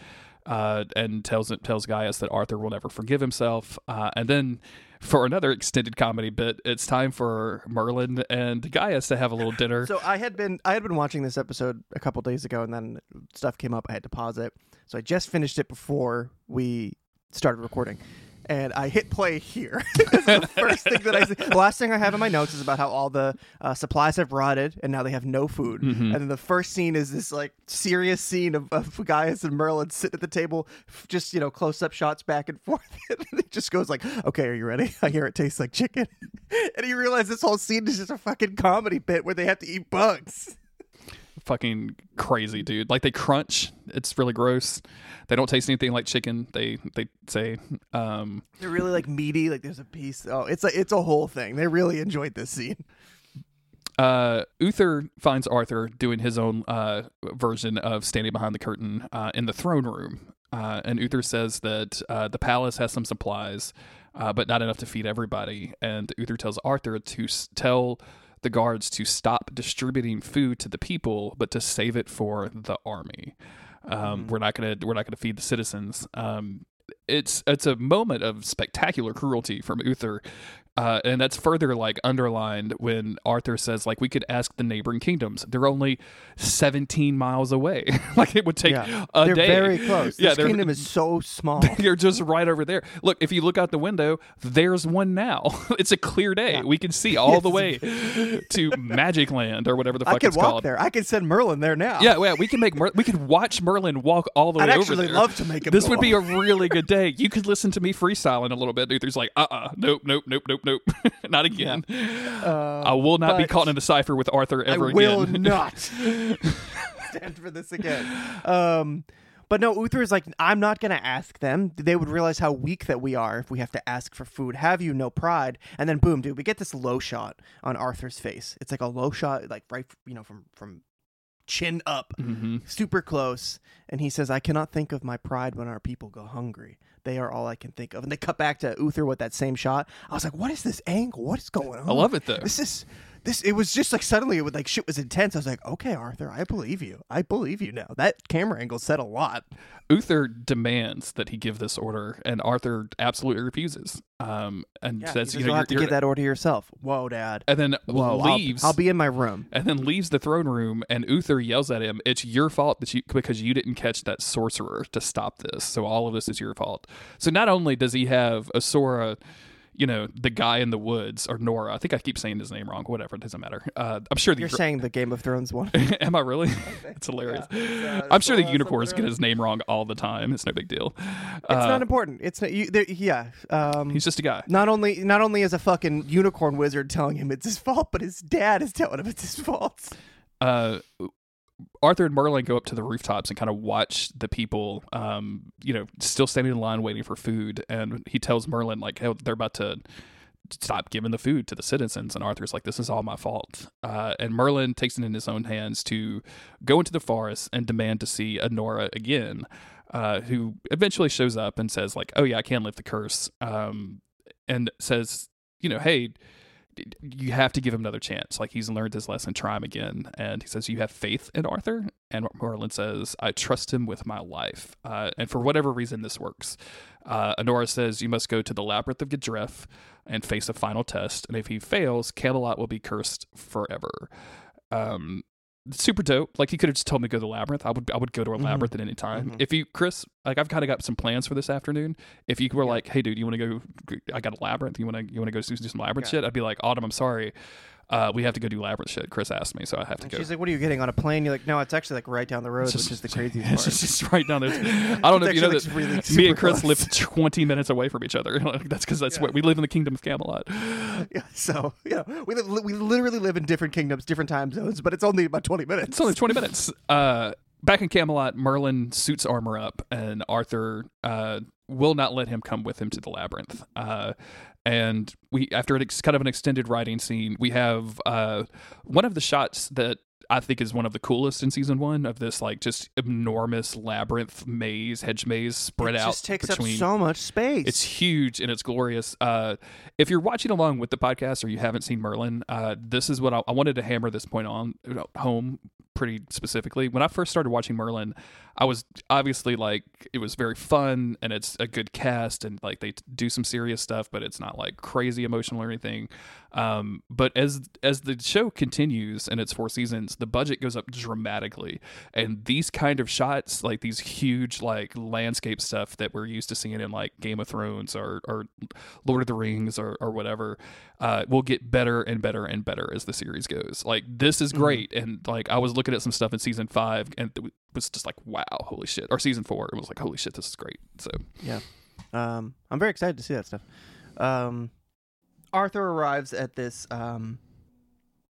uh, and tells tells Gaius that Arthur will never forgive himself. Uh, and then, for another extended comedy bit, it's time for Merlin and Gaius to have a little dinner. So I had been I had been watching this episode a couple days ago, and then stuff came up. I had to pause it, so I just finished it before we started recording. And I hit play here. [LAUGHS] this is the first thing that I see. The last thing I have in my notes is about how all the uh, supplies have rotted and now they have no food. And then the first scene is this like serious scene of, of Gaius and Merlin sitting at the table, f- just you know close up shots back and [LAUGHS] forth. and it just goes like, "Okay, are you ready? [LAUGHS] I hear it tastes like chicken." and you realize this whole scene is just a fucking comedy bit where they have to eat bugs. Fucking crazy, dude. Like they crunch. It's really gross. They don't taste anything like chicken. They they say. Um, They're really like meaty. Like there's a piece. Oh, it's a it's a whole thing. They really enjoyed this scene. uh, Uther finds Arthur doing his own uh, version of standing behind the curtain uh, in the throne room, uh, and Uther says that uh, the palace has some supplies, uh, but not enough to feed everybody. And Uther tells Arthur to s- tell the guards to stop distributing food to the people, but to save it for the army. Um, We're not gonna we're not gonna feed the citizens. Um, it's it's a moment of spectacular cruelty from Uther. Uh, and that's further like underlined when Arthur says like we could ask the neighboring kingdoms. They're only 17 miles away. [LAUGHS] like it would take Yeah. a they're day. very close. Yeah, this kingdom is so small. [LAUGHS] You're just right over there. Look, if you look out the window, there's one now. [LAUGHS] it's a clear day. We can see all the way to Magic Land or whatever the fuck I could it's walk called. there. I could send Merlin there now. Yeah, yeah, we can make Mer- we could watch Merlin walk all the way I'd over actually there. love to make him This would be a really good day. You could listen to me freestyling a little bit. Uther's like, uh, uh nope, nope, nope, nope, nope, [LAUGHS] not again. I will not be caught in a cipher with Arthur ever I ever will again. not [LAUGHS] stand for this again. Um, but no, Uther is like, I'm not going to ask them. They would realize how weak that we are if we have to ask for food. Have you no pride? And then boom, dude, we get this low shot on Arthur's face. It's like a low shot, like right, you know, from from chin up, Mm-hmm. super close. And he says, I cannot think of my pride when our people go hungry. They are all I can think of. And they cut back to Uther with that same shot. I was like, what is this angle? What is going on? I love it though. This is this. It was just like suddenly it was like shit was intense. I was like, okay, Arthur, I believe you. I believe you now. That camera angle said a lot. Uther demands that he give this order, and Arthur absolutely refuses. Um, and Yeah, says, you know, have to give that order yourself. Whoa, Dad. and then Whoa, I'll- leaves. I'll, be in my room. and then leaves the throne room and Uther yells at him, "It's your fault that you because you didn't catch that sorcerer to stop this. So all of this is your fault." So not only does he have Asura, you know, the guy in the woods or Nora. I think I keep saying his name wrong. Whatever, it doesn't matter. Uh, I'm sure the You're saying the Game of Thrones one. [LAUGHS] Am I really? [LAUGHS] it's hilarious. uh, I'm sure the unicorns get his name wrong all the time. It's no big deal. It's Uh, not important. It's not. You, there, yeah. Um, He's just a guy. not only not only is a fucking unicorn wizard telling him it's his fault, but his dad is telling him it's his fault. uh, Arthur and Merlin go up to the rooftops and kind of watch the people, um, you know, still standing in line waiting for food. And he tells Merlin, like, hey, they're about to stop giving the food to the citizens. And Arthur's like, this is all my fault. Uh, and Merlin takes it in his own hands to go into the forest and demand to see Anhora again, uh, who eventually shows up and says, like, oh, yeah, I can lift the curse. Um, and says, you know, hey, you have to give him another chance. Like he's learned his lesson, try him again. And he says, "You have faith in Arthur." And Merlin says, "I trust him with my life." Uh, and for whatever reason, this works. Uh, Anhora says, "You must go to the labyrinth of Gedref and face a final test. And if he fails, Camelot will be cursed forever." Um, super dope. Like he could have just told me to go to the labyrinth. I would I would go to a mm-hmm. labyrinth at any time. Mm-hmm. If you Chris, like I've kind of got some plans for this afternoon. If you were like, hey dude, you want to go? I got a labyrinth. You want to you want to go do, do some labyrinth shit? I'd be like, Autumn, I'm sorry. Uh, we have to go do labyrinth shit. Chris asked me, so I have to And go. she's like, "What are you getting on a plane?" You're like, "No, it's actually like right down the road, It's which just- is the [LAUGHS] craziest It's part." just, just right down there. [LAUGHS] I don't know if you know It's that really me and Chris close. live [LAUGHS] 20 minutes away from each other. that's because that's what we live in the kingdom of Camelot. Yeah, so you know, we live, we literally live in different kingdoms, different time zones, but it's only about twenty minutes. It's only 20 minutes. Uh, back in Camelot, Merlin suits armor up, and Arthur uh, will not let him come with him to the labyrinth. Uh, and we, after ex- kind of an extended riding scene, we have uh, one of the shots that I think is one of the coolest in season one of this like just enormous labyrinth maze, hedge maze spread it out just takes between. up so much space. It's huge and it's glorious. Uh, if you're watching along with the podcast or you haven't seen Merlin, uh, this is what I, I wanted to hammer this point on home pretty specifically. When I first started watching Merlin, I was obviously like it was very fun and it's a good cast and like they do some serious stuff, but it's not like crazy emotional or anything. Um, but as as the show continues and its four seasons, the budget goes up dramatically, and these kind of shots, like these huge like landscape stuff that we're used to seeing in like Game of Thrones or or Lord of the Rings or or whatever, uh, will get better and better and better as the series goes. Like this is great, and like I was looking at some stuff in season five, and it was just like wow, holy shit, or season four, it was like holy shit, this is great. So Yeah. Um, I'm very excited to see that stuff. Um, Arthur arrives at this um,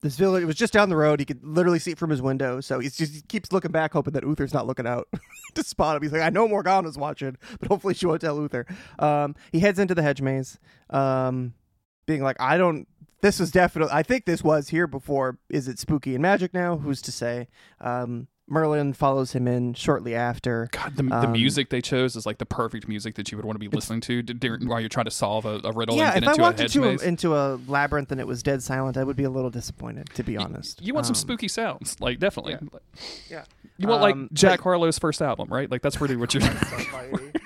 this village. It was just down the road. He could literally see it from his window. So he's just he keeps looking back, hoping that Uther's not looking out [LAUGHS] to spot him. He's like, I know Morgana's watching, but hopefully she won't tell Uther. Um, he heads into the hedge maze, um, being like, I don't. This was definitely. I think this was here before. Is it spooky and magic now? Who's to say? Um, Merlin follows him in shortly after. God, the, the Um, music they chose is like the perfect music that you would want to be listening to d- during, while you're trying to solve a, a riddle Yeah, and if get I into a walked hedge into a, into a labyrinth and it was dead silent, I would be a little disappointed, to be honest. You want some Um, spooky sounds, like definitely. yeah. Yeah. You want like Um, Jack Harlow's first album, right? Like that's pretty what you're. [LAUGHS] [LAUGHS] [LAUGHS]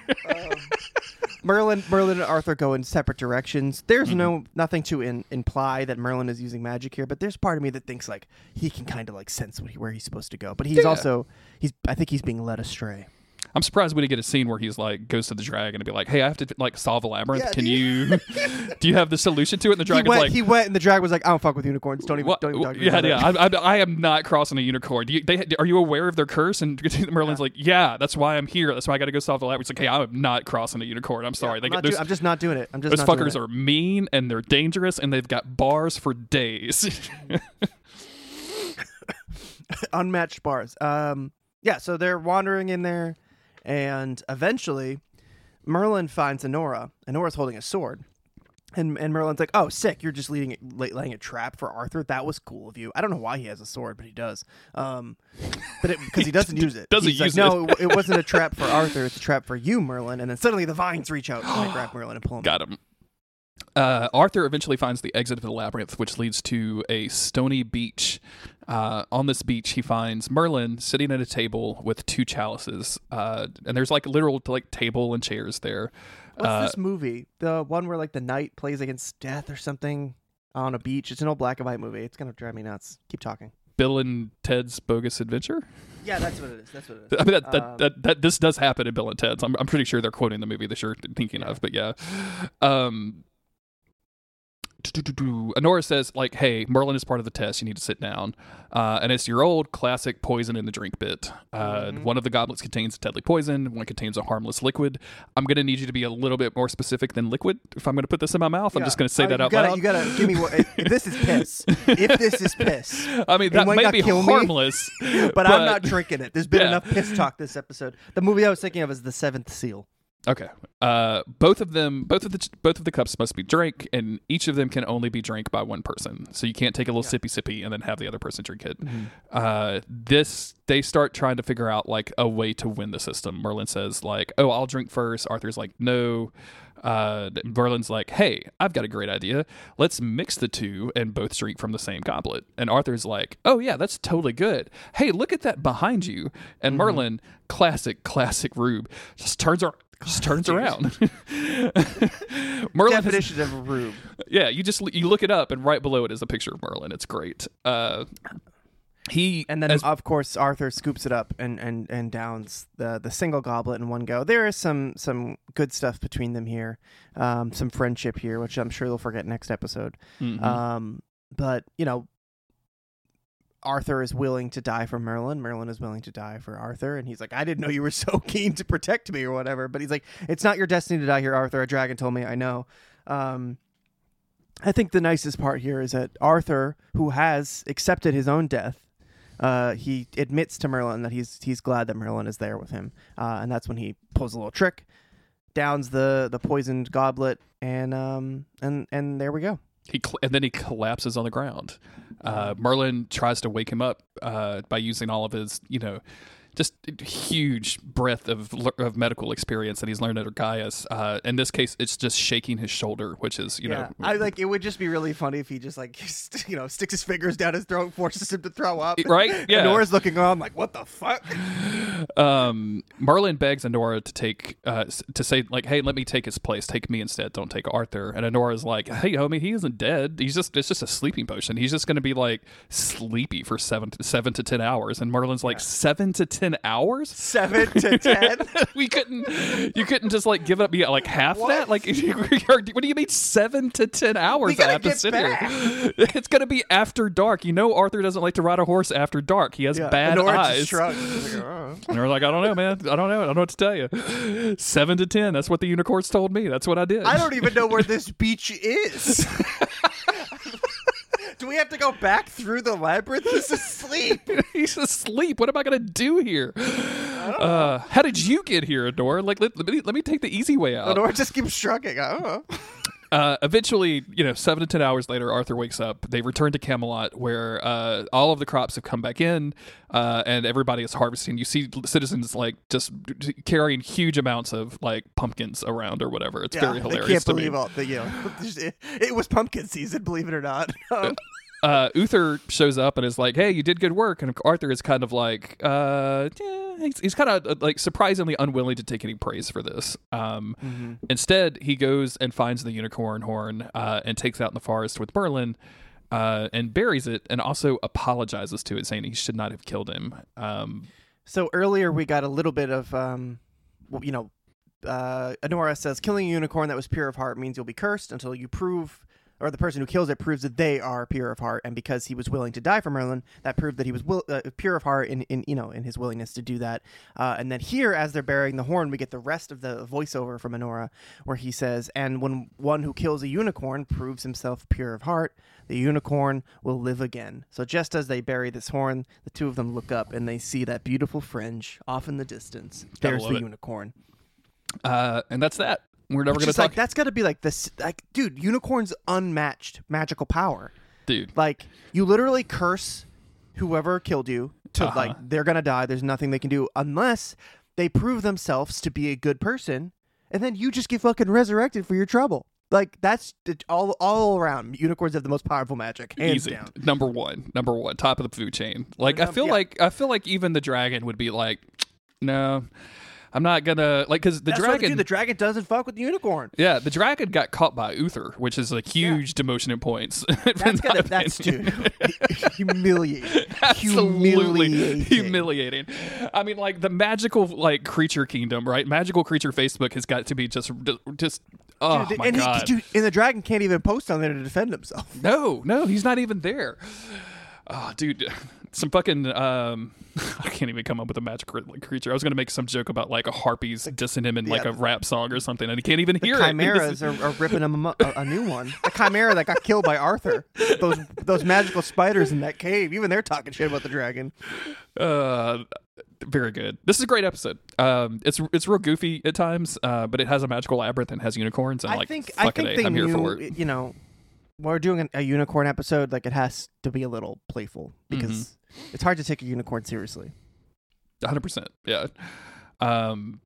Merlin, Merlin, and Arthur go in separate directions. There's Mm-hmm. no nothing to in, imply that Merlin is using magic here, but there's part of me that thinks like he can kind of like sense what he, where he's supposed to go. But he's Yeah. also he's I think he's being led astray. I'm surprised we didn't get a scene where he's like goes to the dragon and be like, "Hey, I have to like solve a labyrinth. Yeah, Can you [LAUGHS] [LAUGHS] do you have the solution to it?" And the He dragon's went, like, he went, and the dragon was like, "I don't fuck with unicorns. Don't even, What? don't even talk to me yeah, yeah. I, I, I am not crossing a unicorn. Do you, they, are you aware of their curse? And [LAUGHS] Merlin's like, yeah, that's why I'm here. That's why I got to go solve the labyrinth." It's like, hey, I'm not crossing a unicorn. I'm sorry. I'm, they do- I'm just not doing it. I'm just those not doing fuckers are mean and they're dangerous and they've got bars for days. unmatched bars. Um, yeah, so they're wandering in there, and eventually, Merlin finds Anhora. Anhora's holding a sword, and and Merlin's like, "Oh, sick! You're just leading, lay, laying a trap for Arthur. That was cool of you. I don't know why he has a sword, but he does. Um, but because he [LAUGHS] doesn't use it, Doesn't He's like, use no, it. it wasn't a trap for Arthur. It's a trap for you, Merlin. And then suddenly the vines reach out and they [GASPS] grab Merlin and pull him. got him. Uh, Arthur eventually finds the exit of the labyrinth, which leads to a stony beach. Uh, on this beach, he finds Merlin sitting at a table with two chalices, uh, and there's like literal like table and chairs there. What's Uh, this movie? The one where like the knight plays against death or something on a beach. It's an old black and white movie. It's gonna drive me nuts. Keep talking. Bill and Ted's Bogus Adventure. Yeah, that's what it is. That's what it is. [LAUGHS] I mean, that, that, Um, that, that this does happen in Bill and Ted's. I'm, I'm pretty sure they're quoting the movie that you're thinking of, but yeah. Um, Anhora says, like, hey, Merlin is part of the test. You need to sit down. Uh, and it's your old classic poison in the drink bit. Uh, Mm-hmm. One of the goblets contains deadly poison, one contains a harmless liquid. I'm going to need you to be a little bit more specific than liquid if I'm going to put this in my mouth. I'm just going to say Oh, that out gotta, loud. You gotta give me what. If [LAUGHS] this is piss. if this is piss, I mean, that might be kill me, harmless, [LAUGHS] but, I'm not drinking it. There's been Yeah. enough piss talk this episode. The movie I was thinking of is The Seventh Seal. Okay. Uh, both of them, both of the both of the cups must be drank, and each of them can only be drank by one person. So you can't take a little sippy sippy and then have the other person drink it. Uh, this they start trying to figure out like a way to win the system. Merlin says like, "Oh, I'll drink first. Arthur's like, "No." Uh, Merlin's like, "Hey, I've got a great idea. Let's mix the two and both drink from the same goblet." And Arthur's like, "Oh yeah, that's totally good. Hey, look at that behind you." And Merlin, classic, classic Rube, just turns around. Just turns around. [LAUGHS] [LAUGHS] Merlin has- Definition of a rube. yeah, you just you look it up, and right below it is a picture of Merlin. It's great. Uh, he And then, as- of course, Arthur scoops it up and, and, and downs the, the single goblet in one go. There is some some good stuff between them here, um, some friendship here, which I'm sure they'll forget next episode. Mhm. Um, but you know, Arthur is willing to die for Merlin. Merlin is willing to die for Arthur, and he's like, "I didn't know you were so [LAUGHS] keen to protect me or whatever." But he's like, "It's not your destiny to die here, Arthur. A dragon told me. I know." Um, I think the nicest part here is that Arthur, who has accepted his own death, uh, he admits to Merlin that he's he's glad that Merlin is there with him, uh, and that's when he pulls a little trick, downs the the poisoned goblet, and um and and there we go. He cl- and then he collapses on the ground. Uh, Merlin tries to wake him up uh, by using all of his, you know, just huge breadth of of medical experience that he's learned at Gaius. Uh, in this case, it's just shaking his shoulder, which is, you know, I like it would just be really funny if he just like [LAUGHS] st- you know sticks his fingers down his throat, forces him to throw up. [LAUGHS] right? And Yeah. Nora's looking on like, what the fuck? um, Merlin begs Anhora to take uh, to say like, "Hey, let me take his place. Take me instead. Don't take Arthur." And Anhora's like, "Hey, homie, he isn't dead. He's just it's just a sleeping potion. He's just going to be like sleepy for seven to, seven to ten hours." And Merlin's like, seven to ten hours? Seven to ten. [LAUGHS] we couldn't. You couldn't just like give up yeah, like half What? that. Like, [LAUGHS] what do you mean seven to ten hours? I have to sit back. here. [LAUGHS] It's going to be after dark. You know, Arthur doesn't like to ride a horse after dark. He has Yeah. bad eyes. just shrugs. She's like, "Oh." And we're like, I don't know, man. I don't know. I don't know what to tell you. Seven to ten. That's what the unicorns told me. That's what I did. I don't even know where this beach is. Do we have to go back through the labyrinth? He's asleep. [LAUGHS] He's asleep. What am I gonna do here? Uh, how did you get here, Adore? Like, let, let me let me take the easy way out. Anhora just keeps shrugging. I don't know. [LAUGHS] Uh, eventually, you know, seven to ten hours later, Arthur wakes up. They return to Camelot, where uh, all of the crops have come back in, uh, and everybody is harvesting. You see citizens like just carrying huge amounts of like pumpkins around or whatever. It's very they hilarious. can't to believe me. all the you know. [LAUGHS] It, it was pumpkin season, believe it or not. Um, [LAUGHS] uh, Uther shows up and is like, "Hey, you did good work," and Arthur is kind of like, uh, yeah, he's, he's kind of like surprisingly unwilling to take any praise for this. Um, Mm-hmm. Instead, he goes and finds the unicorn horn uh, and takes it out in the forest with Merlin. Uh, and buries it, and also apologizes to it, saying he should not have killed him. Um, So earlier we got a little bit of, um, you know, uh, Anhora says killing a unicorn that was pure of heart means you'll be cursed until you prove, or the person who kills it proves that they are pure of heart. And because he was willing to die for Merlin, that proved that he was will, uh, pure of heart in, in, you know, in his willingness to do that. Uh, and then here, as they're burying the horn, we get the rest of the voiceover from Anhora, where he says, "And when one who kills a unicorn proves himself pure of heart, the unicorn will live again." So just as they bury this horn, the two of them look up and they see that beautiful fringe off in the distance. There's the it. unicorn. uh, and that's that. We're never going to talk, like that's got to be like this. Like, dude, unicorns unmatched magical power. dude. Like, you literally curse whoever killed you to Uh-huh. like they're gonna die. There's nothing they can do unless they prove themselves to be a good person, and then you just get fucking resurrected for your trouble. Like that's all all around. Unicorns have the most powerful magic, hands Easy. down. Number one. Number one. Top of the food chain. Like I feel yeah. like I feel like even the dragon would be like, [TSK] no, I'm not gonna like because the That's what they do. dragon. The dragon doesn't fuck with the unicorn. yeah, the dragon got caught by Uther, which is a huge demotion in points. [LAUGHS] That's gonna. That's dude. [LAUGHS] humiliating. Absolutely Humiliating. humiliating. I mean, like the magical like creature kingdom, right? Magical creature Facebook has got to be just just. Oh Dude, my and, he- god! dude, and the dragon can't even post on there to defend himself. No, no, he's not even there. Oh, dude, [LAUGHS] some fucking um, [LAUGHS] I can't even come up with a magic creature. I was gonna make some joke about like a harpies dissing him in like a rap song or something, and he can't even hear it. [LAUGHS] chimeras are, are ripping him a, a, a new one. The chimera that got killed by Arthur. Those those magical spiders in that cave. Even they're talking shit about the dragon. Uh, very good. This is a great episode. Um, it's it's real goofy at times, uh, but it has a magical labyrinth and has unicorns. And I like, think I think it, they I'm here knew. for it. You know, we're doing an, a unicorn episode. Like it has to be a little playful because Mm-hmm. it's hard to take a unicorn seriously. hundred percent. Yeah. Um,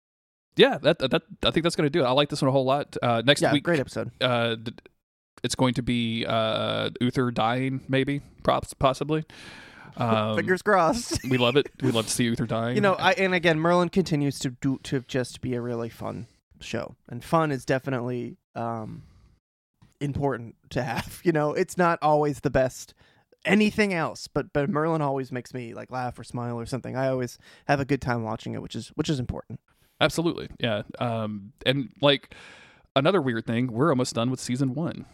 yeah. That, that I think that's gonna do it. I like this one a whole lot. Uh, next Yeah, week, great episode. uh, it's going to be uh, Uther dying, maybe, props, possibly. [LAUGHS] Um, Fingers crossed. [LAUGHS] we love it. We love to see Uther dying. You know, I and again, Merlin continues to do to just be a really fun show, and fun is definitely um, important to have. [LAUGHS] You know, it's not always the best anything else, but but Merlin always makes me like laugh or smile or something. I always have a good time watching it, which is which is important. absolutely, yeah. Um, and like another weird thing, we're almost done with season one.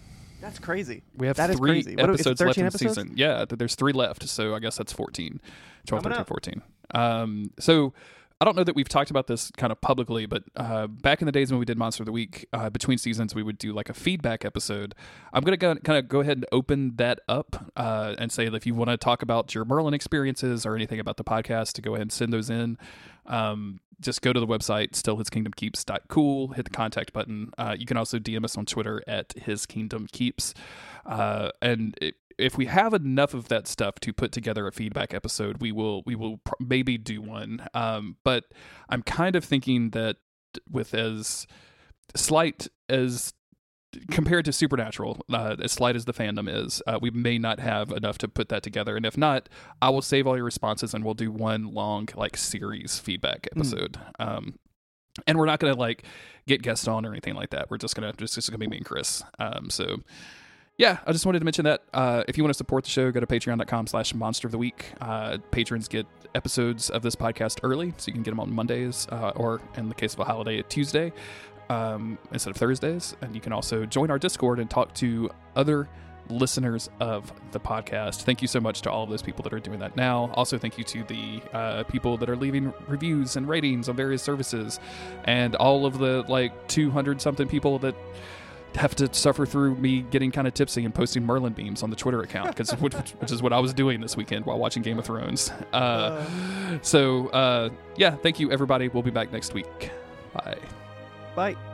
That's crazy. We have That is three crazy. What is it, episodes left in the season. Yeah, there's three left, so I guess that's 14. 12, 13, 14. Um, so I don't know that we've talked about this kind of publicly, but uh, back in the days when we did Monster of the Week, uh, between seasons, we would do like a feedback episode. I'm going to kind of go ahead and open that up uh, and say that if you want to talk about your Merlin experiences or anything about the podcast, to go ahead and send those in. Um, just go to the website, stillhiskingdomkeeps.cool, hit the contact button. Uh, you can also DM us on Twitter at His Kingdom Keeps. Uh, and i if we have enough of that stuff to put together a feedback episode, we will we will pr- maybe do one. Um, but I'm kind of thinking that with as slight as compared to Supernatural, uh, as slight as the fandom is, uh, we may not have enough to put that together. And if not, I will save all your responses and we'll do one long like series feedback episode. Um, and we're not gonna like get guests on or anything like that. We're just gonna just, just gonna be me and Chris. Um, so yeah, I just wanted to mention that. Uh, if you want to support the show, go to patreon.com slash monster of the week. Uh, patrons get episodes of this podcast early, so you can get them on Mondays, uh, or in the case of a holiday, Tuesday, um, instead of Thursdays. And you can also join our Discord and talk to other listeners of the podcast. Thank you so much to all of those people that are doing that now. Also, thank you to the uh, people that are leaving reviews and ratings on various services, and all of the like 200 something people that have to suffer through me getting kind of tipsy and posting Merlin beams on the Twitter account because [LAUGHS] which, which is what I was doing this weekend while watching Game of Thrones. Uh, so uh, yeah, thank you everybody. We'll be back next week. Bye. Bye.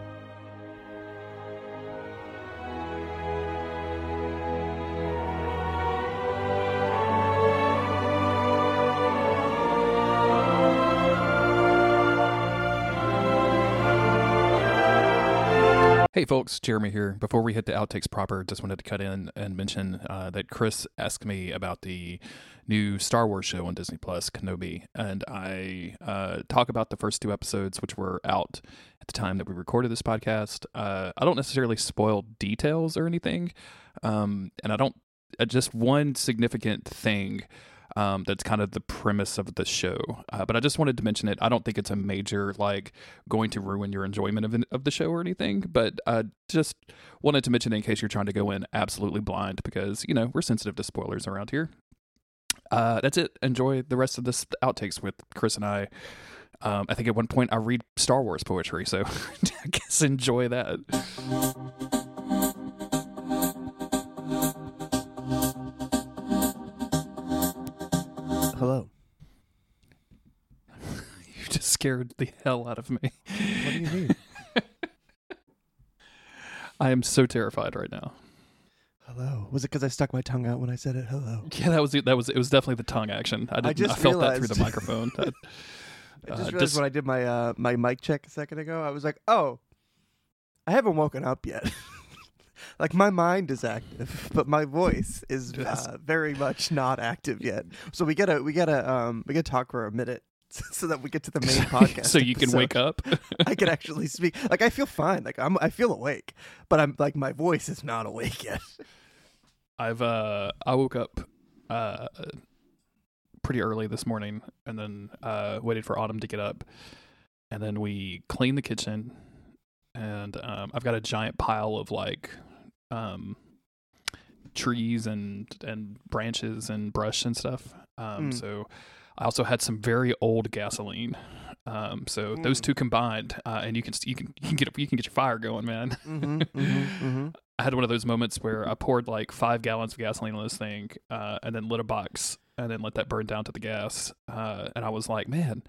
Hey folks, Jeremy here. Before we hit the outtakes proper, just wanted to cut in and mention uh, that Chris asked me about the new Star Wars show on Disney Plus, Kenobi, and I uh, talk about the first two episodes, which were out at the time that we recorded this podcast. Uh, I don't necessarily spoil details or anything, um, and I don't. Uh, just one significant thing um, that's kind of the premise of the show. Uh, but I just wanted to mention it. I don't think it's a major like going to ruin your enjoyment of of the show or anything. But I just wanted to mention in case you're trying to go in absolutely blind because you know we're sensitive to spoilers around here. Uh, that's it. Enjoy the rest of this outtakes with Chris and I. Um, I think at one point I read Star Wars poetry, so [LAUGHS] I guess enjoy that. Hello. [LAUGHS] You just scared the hell out of me. What do you mean? [LAUGHS] I am so terrified right now. Hello. Was it because I stuck my tongue out when I said it? Hello. Yeah, that was it. That was it. Was definitely the tongue action. I, didn't, I, just felt that through the [LAUGHS] microphone. That- I just Uh, realized just- when I did my uh, my mic check a second ago, I was like, oh, I haven't woken up yet. Like my mind is active, [LAUGHS] but my voice is uh, very much not active yet. So we gotta we gotta um we gotta talk for a minute [LAUGHS] so that we get to the main [LAUGHS] podcast. so you can wake up. I can actually speak. Like I feel fine. Like I'm I feel awake, but I'm like my voice is not awake yet. I've uh I woke up uh pretty early this morning and then uh waited for Autumn to get up and then we cleaned the kitchen and um I've got a giant pile of like um trees and and branches and brush and stuff. Um Mm. so I also had some very old gasoline. Um so those Mm. two combined uh and you can you can you can get you can get your fire going, man. mm-hmm, [LAUGHS] mm-hmm, mm-hmm. I had one of those moments where I poured like five gallons of gasoline on this thing, uh, and then lit a box, and then let that burn down to the gas. Uh, and I was like, man,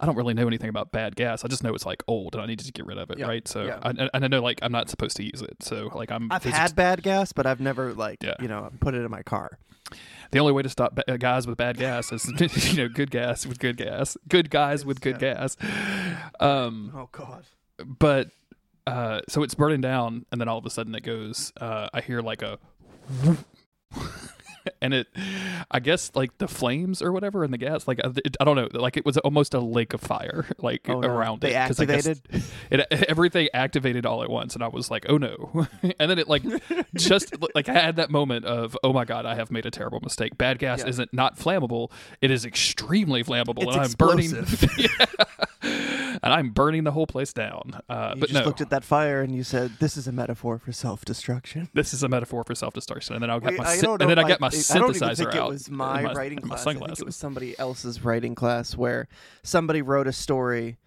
I don't really know anything about bad gas. I just know it's like old, and I needed to get rid of it, Yeah, right? So, yeah. I, and I know like I'm not supposed to use it. So, like I'm. I've had bad gas, but I've never like Yeah. you know put it in my car. the only way to stop ba- uh, guys with bad gas is [LAUGHS] you know good gas with good gas, good guys with good gas. Um, Oh God. but uh so it's burning down and then all of a sudden it goes uh i hear like a [LAUGHS] and it i guess like the flames or whatever and the gas like uh, it, i don't know like it was almost a lake of fire [LAUGHS] like Oh, no. around They it 'cause I guess activated. it [LAUGHS] everything activated all at once and i was like oh no and then it like just like i had that moment of oh my god i have made a terrible mistake bad gas Yeah. isn't not flammable it is extremely flammable It's and i'm burning yeah. and i'm burning the whole place down uh You but just no looked at that fire and you said, "This is a metaphor for self-destruction." this is a metaphor for self-destruction and then i got Wait, my I sy- and then i if got my I don't even think out it was my, my, writing and my class. I think it was somebody else's writing class where somebody wrote a story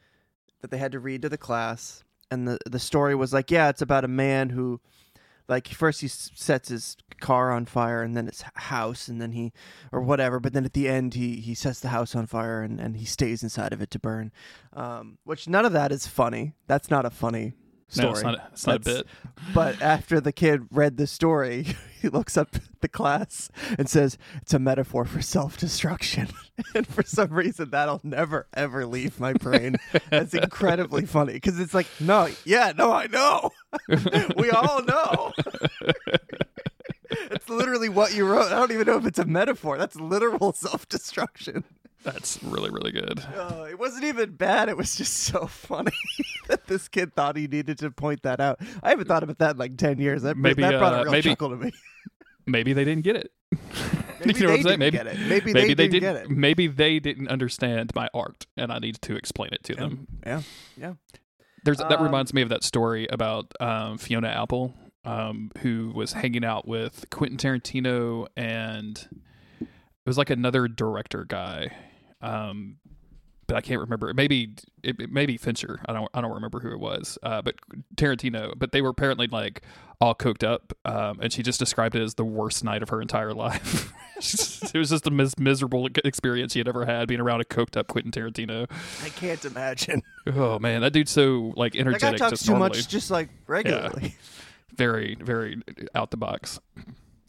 that they had to read to the class, and the the story was like, yeah, it's about a man who, like, first he sets his car on fire, and then his house, and then he, or whatever, but then at the end he he sets the house on fire, and and he stays inside of it to burn, um, which none of that is funny. That's not a funny. Story. no it's not, it's not a bit But after the kid read the story, [LAUGHS] he looks up at the class and says, It's a metaphor for self destruction. [LAUGHS] and for some reason, that'll never, ever leave my brain. That's incredibly funny because it's like, No, yeah, no, I know. [LAUGHS] we all know. it's literally what you wrote. I don't even know if it's a metaphor. That's literal self destruction. That's really really good Uh, it wasn't even bad. It was just so [LAUGHS] funny [LAUGHS] that this kid thought he needed to point that out. I haven't thought about that in like ten years. That, Maybe, that brought uh, a real maybe- chuckle to me. [LAUGHS] maybe they didn't get it Maybe you know they didn't Maybe get it. Maybe, maybe they, they didn't get it. maybe they didn't understand my art and i needed to explain it to Yeah. them Yeah, yeah. There's that Um, reminds me of that story about um, Fiona Apple, um, who was hanging out with Quentin Tarantino and it was like another director guy, um, but I can't remember. Maybe it, it maybe Fincher. I don't I don't remember who it was. Uh, but Tarantino. But they were apparently like all cooked up, um, and she just described it as the worst night of her entire [LAUGHS] life. it was just the mis- miserable experience she had ever had being around a coked up Quentin Tarantino. I can't imagine. Oh man, that dude's so like That guy energetic. talks too normally. much, just like regularly. very very out the box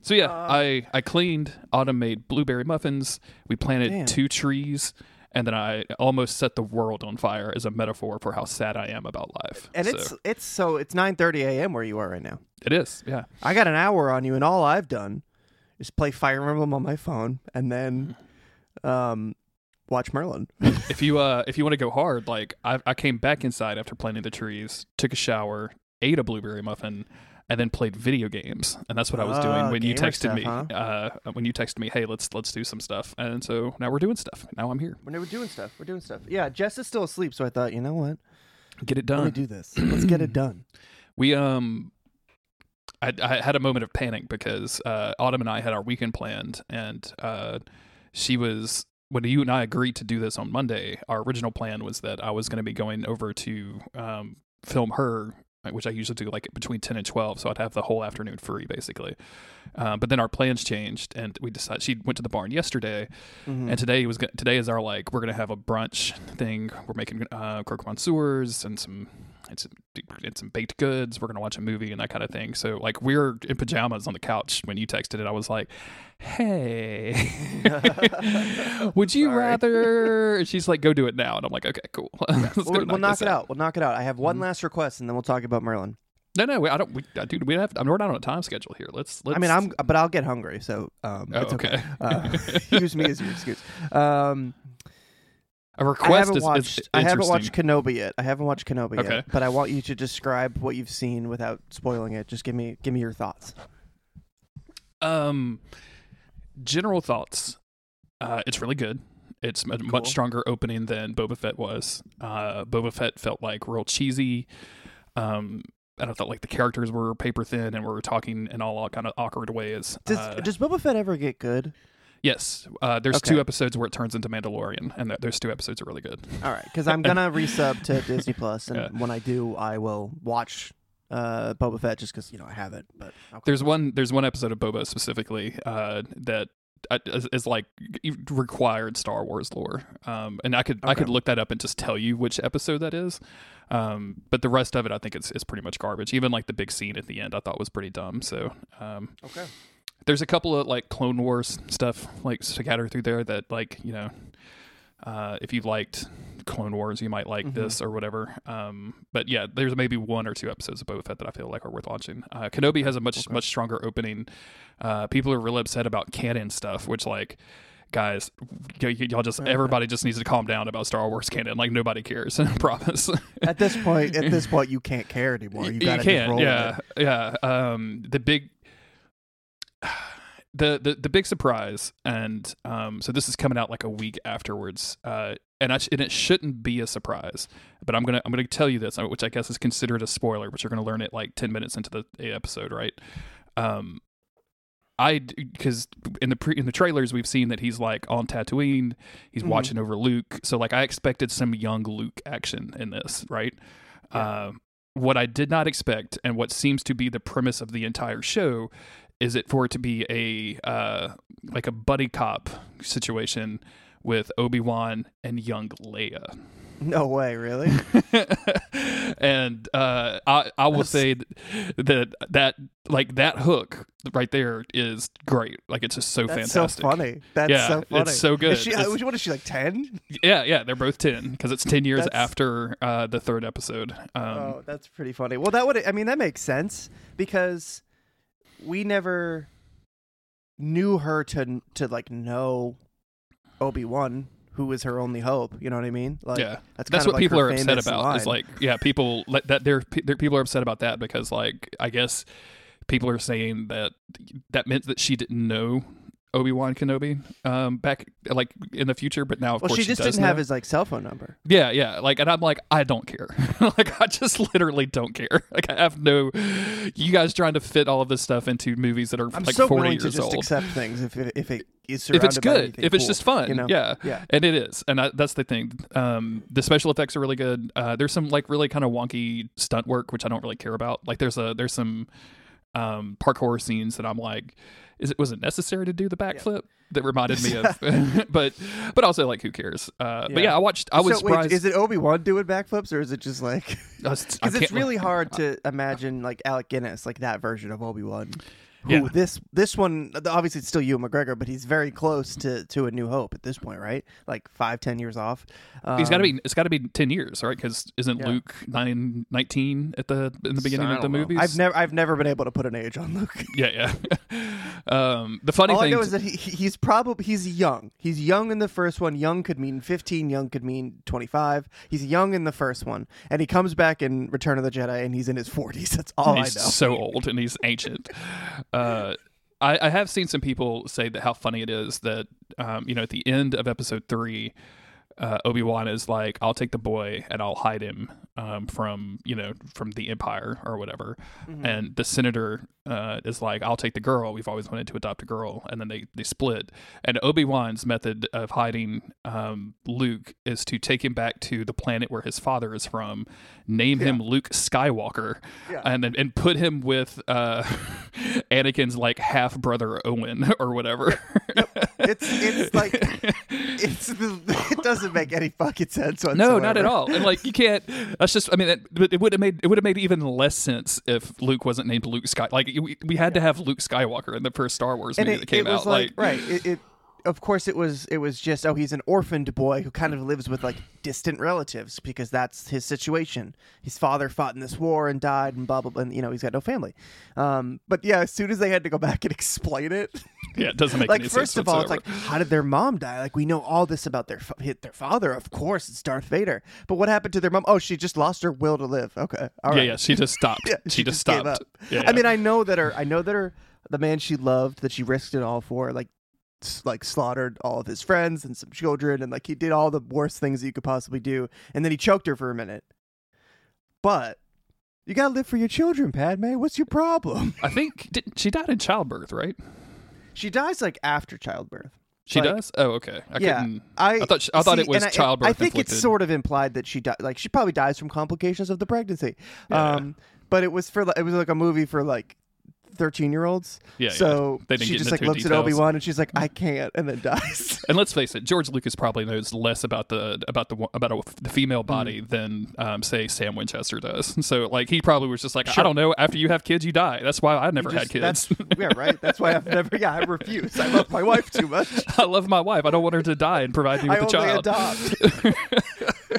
so yeah Uh, i i cleaned autumn made blueberry muffins we planted Damn. two trees and then I almost set the world on fire as a metaphor for how sad I am about life. And So, it's it's so it's 9:30 a.m. where you are right now. it is, yeah. I got an hour on you, and all I've done is play Fire Emblem on my phone, and then um, watch Merlin. [LAUGHS] if you uh if you want to go hard, like I I came back inside after planting the trees, took a shower, ate a blueberry muffin, and then played video games. And that's what I was doing Oh, when you texted stuff, me. huh? Uh, when you texted me, hey, let's let's do some stuff. And so now we're doing stuff. Now I'm here. We're doing stuff, we're doing stuff. Yeah, Jess is still asleep, so I thought, you know what? Get it done. Let me do this. Let's get it [CLEARS THROAT] done. We um. I, I had a moment of panic because uh, Autumn and I had our weekend planned, and uh, she was when you and I agreed to do this on Monday. Our original plan was that I was going to be going over to um, film her, which I usually do like between ten and twelve, so I'd have the whole afternoon free basically. Uh, but then our plans changed, and we decided she went to the barn yesterday, Mm-hmm. and today was today is our like we're gonna have a brunch thing. We're making uh, croque monsieur and some and some and some baked goods. We're gonna watch a movie and that kind of thing. So like we're in pajamas on the couch when you texted it. I was like, "Hey, [LAUGHS] would you Sorry. rather?" She's like, "Go do it now," and I'm like, "Okay, cool. [LAUGHS] We'll, we'll knock it out. We'll knock it out. I have one last request, and then we'll talk about Merlin. No, no, we, I don't. We, dude, we have. I'm we're not on a time schedule here. Let's. let's I mean, I'm, but I'll get hungry, so um, Oh, it's okay. okay. Uh, [LAUGHS] use me as your excuse. Um, a I request haven't is, watched. is I haven't watched Kenobi yet. I haven't watched Kenobi Okay. yet, but I want you to describe what you've seen without spoiling it. Just give me, give me your thoughts. Um, general thoughts. Uh, it's really good. It's a Cool. much stronger opening than Boba Fett was. Uh, Boba Fett felt like real cheesy. Um, and I felt like the characters were paper thin and were talking in all kind of awkward ways. Does Uh, Does Boba Fett ever get good? Yes, uh, there's Okay. two episodes where it turns into Mandalorian, and th- those two episodes are really good. All right, because I'm gonna [LAUGHS] resub to Disney Plus, and Yeah. when I do, I will watch uh, Boba Fett just because you know I have it. But okay. There's one. There's one episode of Boba specifically uh, that uh, is, is like required Star Wars lore. Um, and I could I could look that up and just tell you which episode that is. Um, but the rest of it, I think it's is pretty much garbage. Even like the big scene at the end, I thought was pretty dumb. So um, okay. There's a couple of like Clone Wars stuff like scattered through there that like you know. Uh, if you liked Clone Wars, you might like Mhm. this or whatever. Um, but yeah, there's maybe one or two episodes of Boba Fett that I feel like are worth watching. Uh, Kenobi has a much Okay. much stronger opening. Uh, people are really upset about canon stuff, which like guys, y- y- y'all just everybody just needs to calm down about Star Wars canon. Like nobody cares. [LAUGHS] I promise. At this point, at this [LAUGHS] point, you can't care anymore. You you can't. roll Yeah, it. yeah. Um, the big. [SIGHS] The, the the big surprise and um so this is coming out like a week afterwards uh and I sh- and it shouldn't be a surprise but I'm gonna I'm gonna tell you this uh, which I guess is considered a spoiler but you're gonna learn it like ten minutes into the episode right um I because in the pre, in the trailers we've seen that he's like on Tatooine, he's Mhm. watching over Luke. So like I expected some young Luke action in this, right? Yeah. Um, what I did not expect, and what seems to be the premise of the entire show, is it for it to be a uh, like a buddy cop situation with Obi Wan and young Leia. No way, really. [LAUGHS] and uh, I I will That's- say that that like that hook right there is great. Like it's just so That's fantastic. so funny. That's Yeah, so funny. it's so good. Is she, It's- what is she like? Ten? Yeah, yeah, they're both ten because it's ten years That's- after uh, the third episode. Um, oh, that's pretty funny. Well, that would. I mean, that makes sense because we never knew her to to like know Obi Wan, who was her only hope. You know what I mean? Like, yeah, that's, that's what like people are upset about. Is like, yeah, people that they're, they're people are upset about that because like I guess people are saying that that meant that she didn't know Obi Wan Kenobi um, back like in the future, but now of well, course she just does didn't have his like cell phone number. Yeah, yeah. Like, and I'm like, I don't care. [LAUGHS] like, I just literally don't care. [LAUGHS] Like, I have no. You guys trying to fit all of this stuff into movies that are I'm like so 40 willing years to just old. accept things if it, if it is if it's good, if it's cool, just fun, you know? yeah, Yeah. and it is, and I, that's the thing. Um, the special effects are really good. Uh, there's some like really kind of wonky stunt work, which I don't really care about. Like, there's a there's some um, parkour scenes that I'm like, is it was it necessary to do the backflip? That reminded me of, [LAUGHS] [LAUGHS] but but also like who cares? Uh, But Yeah. yeah, I watched. I was so, wait, surprised. is it Obi Wan doing backflips or is it just like? [LAUGHS] Because it's really hard to imagine like Alec Guinness, like that version of Obi Wan. Who Yeah. this this one obviously it's still Ewan McGregor, but he's very close to to a New Hope at this point, right? Like five, ten years off. He's got to Um, be. It's got to be ten years, right? Because isn't Yeah. Luke nine, 19 at the in the beginning I of the don't know. movies? I've never I've never been able to put an age on Luke. [LAUGHS] Yeah, yeah. [LAUGHS] um, the funny All I thing know is that he, he- he's probably he's young. He's young in the first one. Young could mean fifteen. Young could mean twenty five. He's young in the first one, and he comes back in Return of the Jedi, and he's in his forties. That's all he's I know. so old and he's ancient. [LAUGHS] Uh, I, I have seen some people say that how funny it is that um, you know at the end of episode three, uh, Obi Wan is like, "I'll take the boy and I'll hide him um, from you know from the Empire or whatever," Mm-hmm. and the senator uh, is like, "I'll take the girl. We've always wanted to adopt a girl," and then they they split. And Obi Wan's method of hiding um, Luke is to take him back to the planet where his father is from, name him Luke Skywalker, Yeah. and then and put him with uh, [LAUGHS] Anakin's like half brother Owen [LAUGHS] or whatever. It's it's like it's it doesn't make any fucking sense whatsoever. No, not at all. And like you can't. That's just. I mean, it, it would have made it would have made even less sense if Luke wasn't named Luke Sky. Like we, we had to have Luke Skywalker in the first Star Wars movie it, that came it was out. like, right. It, it of course it was it was just oh he's an orphaned boy who kind of lives with like distant relatives because that's his situation. His father fought in this war and died and blah blah blah. And, you know he's got no family. Um, but yeah, as soon as they had to go back and [LAUGHS] explain it, yeah, it doesn't make like any first of all, it's like how did their mom die? Like we know all this about their hit their father. Of course, it's Darth Vader. But what happened to their mom? Oh, she just lost her will to live. Okay, all right. yeah, yeah, she just stopped. [LAUGHS] Yeah, she, just gave stopped. up. Yeah, I mean, I know that her. I know that her. The man she loved, that she risked it all for, like, like slaughtered all of his friends and some children, and like he did all the worst things that you could possibly do, and then he choked her for a minute. But you gotta live for your children, Padme. What's your problem? I think she died in childbirth, right? She dies like after childbirth. She Like- does. Oh, okay. I yeah, couldn't. I, I thought she- I thought it was I- childbirth I think it's sort of implied that she died. Like she probably dies from complications of the pregnancy. Yeah. Um, but it was for it was like a movie for like thirteen year olds. Yeah, yeah. So didn't she just like looks at. Obi Wan and she's like, I can't, and then dies. [LAUGHS] And let's face it, George Lucas probably knows less about the about the about a, the female Mm. body than um, say Sam Winchester does. [LAUGHS] So like he probably was just like, I don't know. After you have kids, you die. That's why I never had kids. That's, [LAUGHS] yeah, right. That's why I've never. Yeah, I refuse. I love my wife too much. I love my wife. I don't want her to die and provide me with a only child. adopt.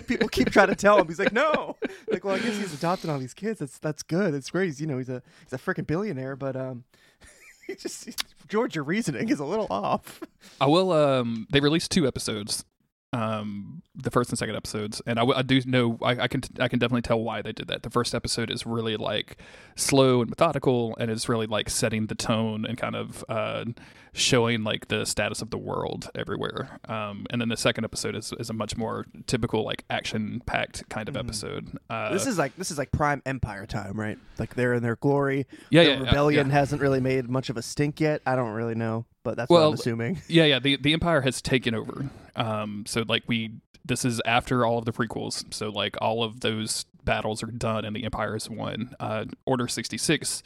People keep trying to tell him. He's like, no. [LAUGHS] Like, well, I guess he's adopting all these kids. That's that's good. That's great. He's, you know, he's a he's a freaking billionaire. But um, [LAUGHS] he just he's, George, your reasoning is a little off. I will. Um, they released two episodes, um, the first and second episodes, and I do know I, I can I can definitely tell why they did that. The first episode is really like slow and methodical, and it's really like setting the tone and kind of uh, showing like the status of the world everywhere. Um, and then the second episode is is a much more typical like action packed kind of episode. Uh, this is like this is like prime Empire time, right? Like they're in their glory. Yeah, the yeah, yeah, rebellion yeah. hasn't really made much of a stink yet. I don't really know, but that's what Well, I'm assuming. Yeah, yeah. The the Empire has taken over. Um, so like we, this is after all of the prequels. So like all of those battles are done, and the Empire has won. Uh, Order sixty six.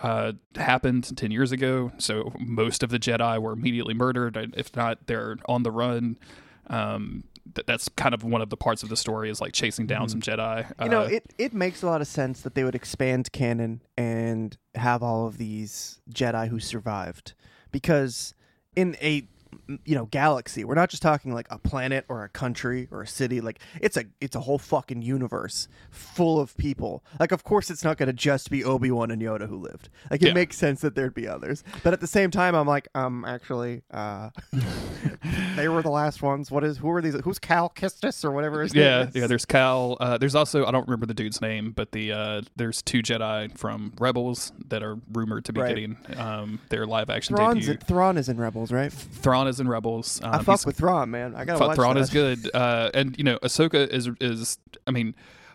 Uh, happened 10 years ago, so most of the Jedi were immediately murdered. If not, they're on the run. Um, th- that's kind of one of the parts of the story is like chasing down some Jedi. Mm-hmm. You know, Uh, it, it makes a lot of sense that they would expand canon and have all of these Jedi who survived. Because in a you know galaxy, we're not just talking like a planet or a country or a city. Like it's a it's a whole fucking universe full of people. Like of course it's not going to just be Obi Wan and Yoda who lived. Like it Yeah. makes sense that there'd be others. But at the same time, I'm like, um, actually, uh, [LAUGHS] they were the last ones. What is who are these? Who's Cal Kestis or whatever his yeah, name is? yeah. There's Cal. Uh, there's also I don't remember the dude's name, but the uh, there's two Jedi from Rebels that are rumored to be Right. getting um, their live action Thrawn's debut. in, Thrawn is in Rebels, right? Thrawn is in Rebels. Um, I fuck with Thrawn, man. I gotta Thra- watch Thrawn that. is good, uh, and you know Ahsoka is is. I mean,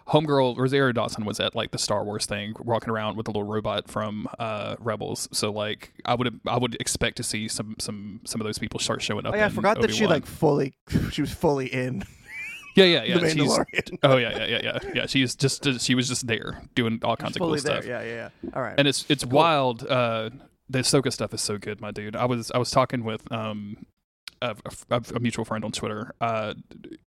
Homegirl Rosario Dawson was at like the Star Wars thing, walking around with a little robot from uh, Rebels. So like, I would I would expect to see some some some of those people start showing up. Oh yeah, I forgot that she like fully, [LAUGHS] she was fully in yeah yeah yeah. [LAUGHS] the she's- oh yeah yeah yeah yeah yeah. She's just she was just there doing all kinds of cool there. stuff. Yeah, yeah, yeah. All right. and it's it's wild. Uh, the Ahsoka stuff is so good, my dude. I was I was talking with um a, a, a mutual friend on Twitter uh,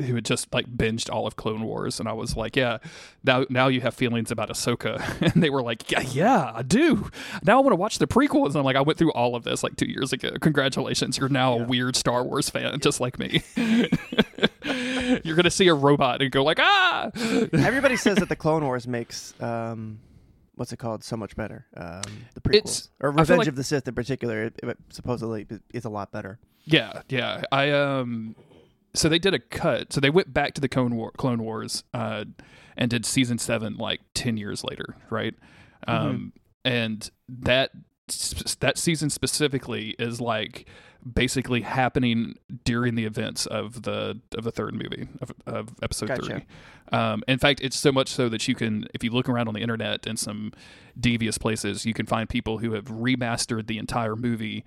who had just like binged all of Clone Wars, and I was like, "Yeah, now now you have feelings about Ahsoka," [LAUGHS] and they were like, "Yeah, yeah, I do. Now I want to watch the prequels." And I'm like, "I went through all of this like two years ago. Congratulations, you're now a weird Star Wars fan, just like me." [LAUGHS] you're gonna see a robot and go like, "Ah!" Everybody says that the [LAUGHS] Clone Wars makes um, what's it called so much better. Um, the prequels It's- or I feel Revenge like- of the Sith in particular, it, it supposedly is a lot better. Yeah, yeah. I um so they did a cut. So they went back to the Clone War, Clone Wars uh and did season 7 like 10 years later, right? Um and that that season specifically is like basically happening during the events of the of the third movie of, of episode Gotcha. 3 um, in fact it's so much so that you can if you look around on the internet in some devious places you can find people who have remastered the entire movie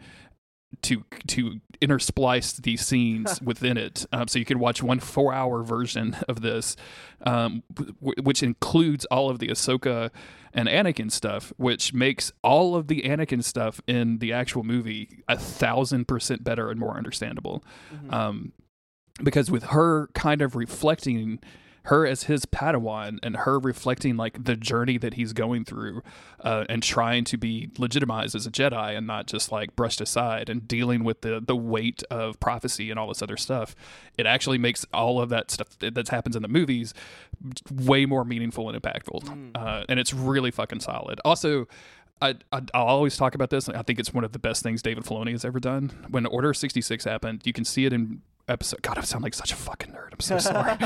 to to intersplice these scenes [LAUGHS] within it, um, so you can watch one four-hour version of this, um, w- which includes all of the Ahsoka and Anakin stuff, which makes all of the Anakin stuff in the actual movie a thousand percent better and more understandable. Um, because with her kind of reflecting her as his padawan and her reflecting like the journey that he's going through uh, and trying to be legitimized as a jedi and not just like brushed aside and dealing with the the weight of prophecy and all this other stuff it actually makes all of that stuff that happens in the movies way more meaningful and impactful uh, and it's really fucking solid also I, I I'll always talk about this. I think it's one of the best things David Filoni has ever done. When Order sixty six happened, you can see it in episode. God, I sound like such a fucking nerd. I'm so [LAUGHS] sorry.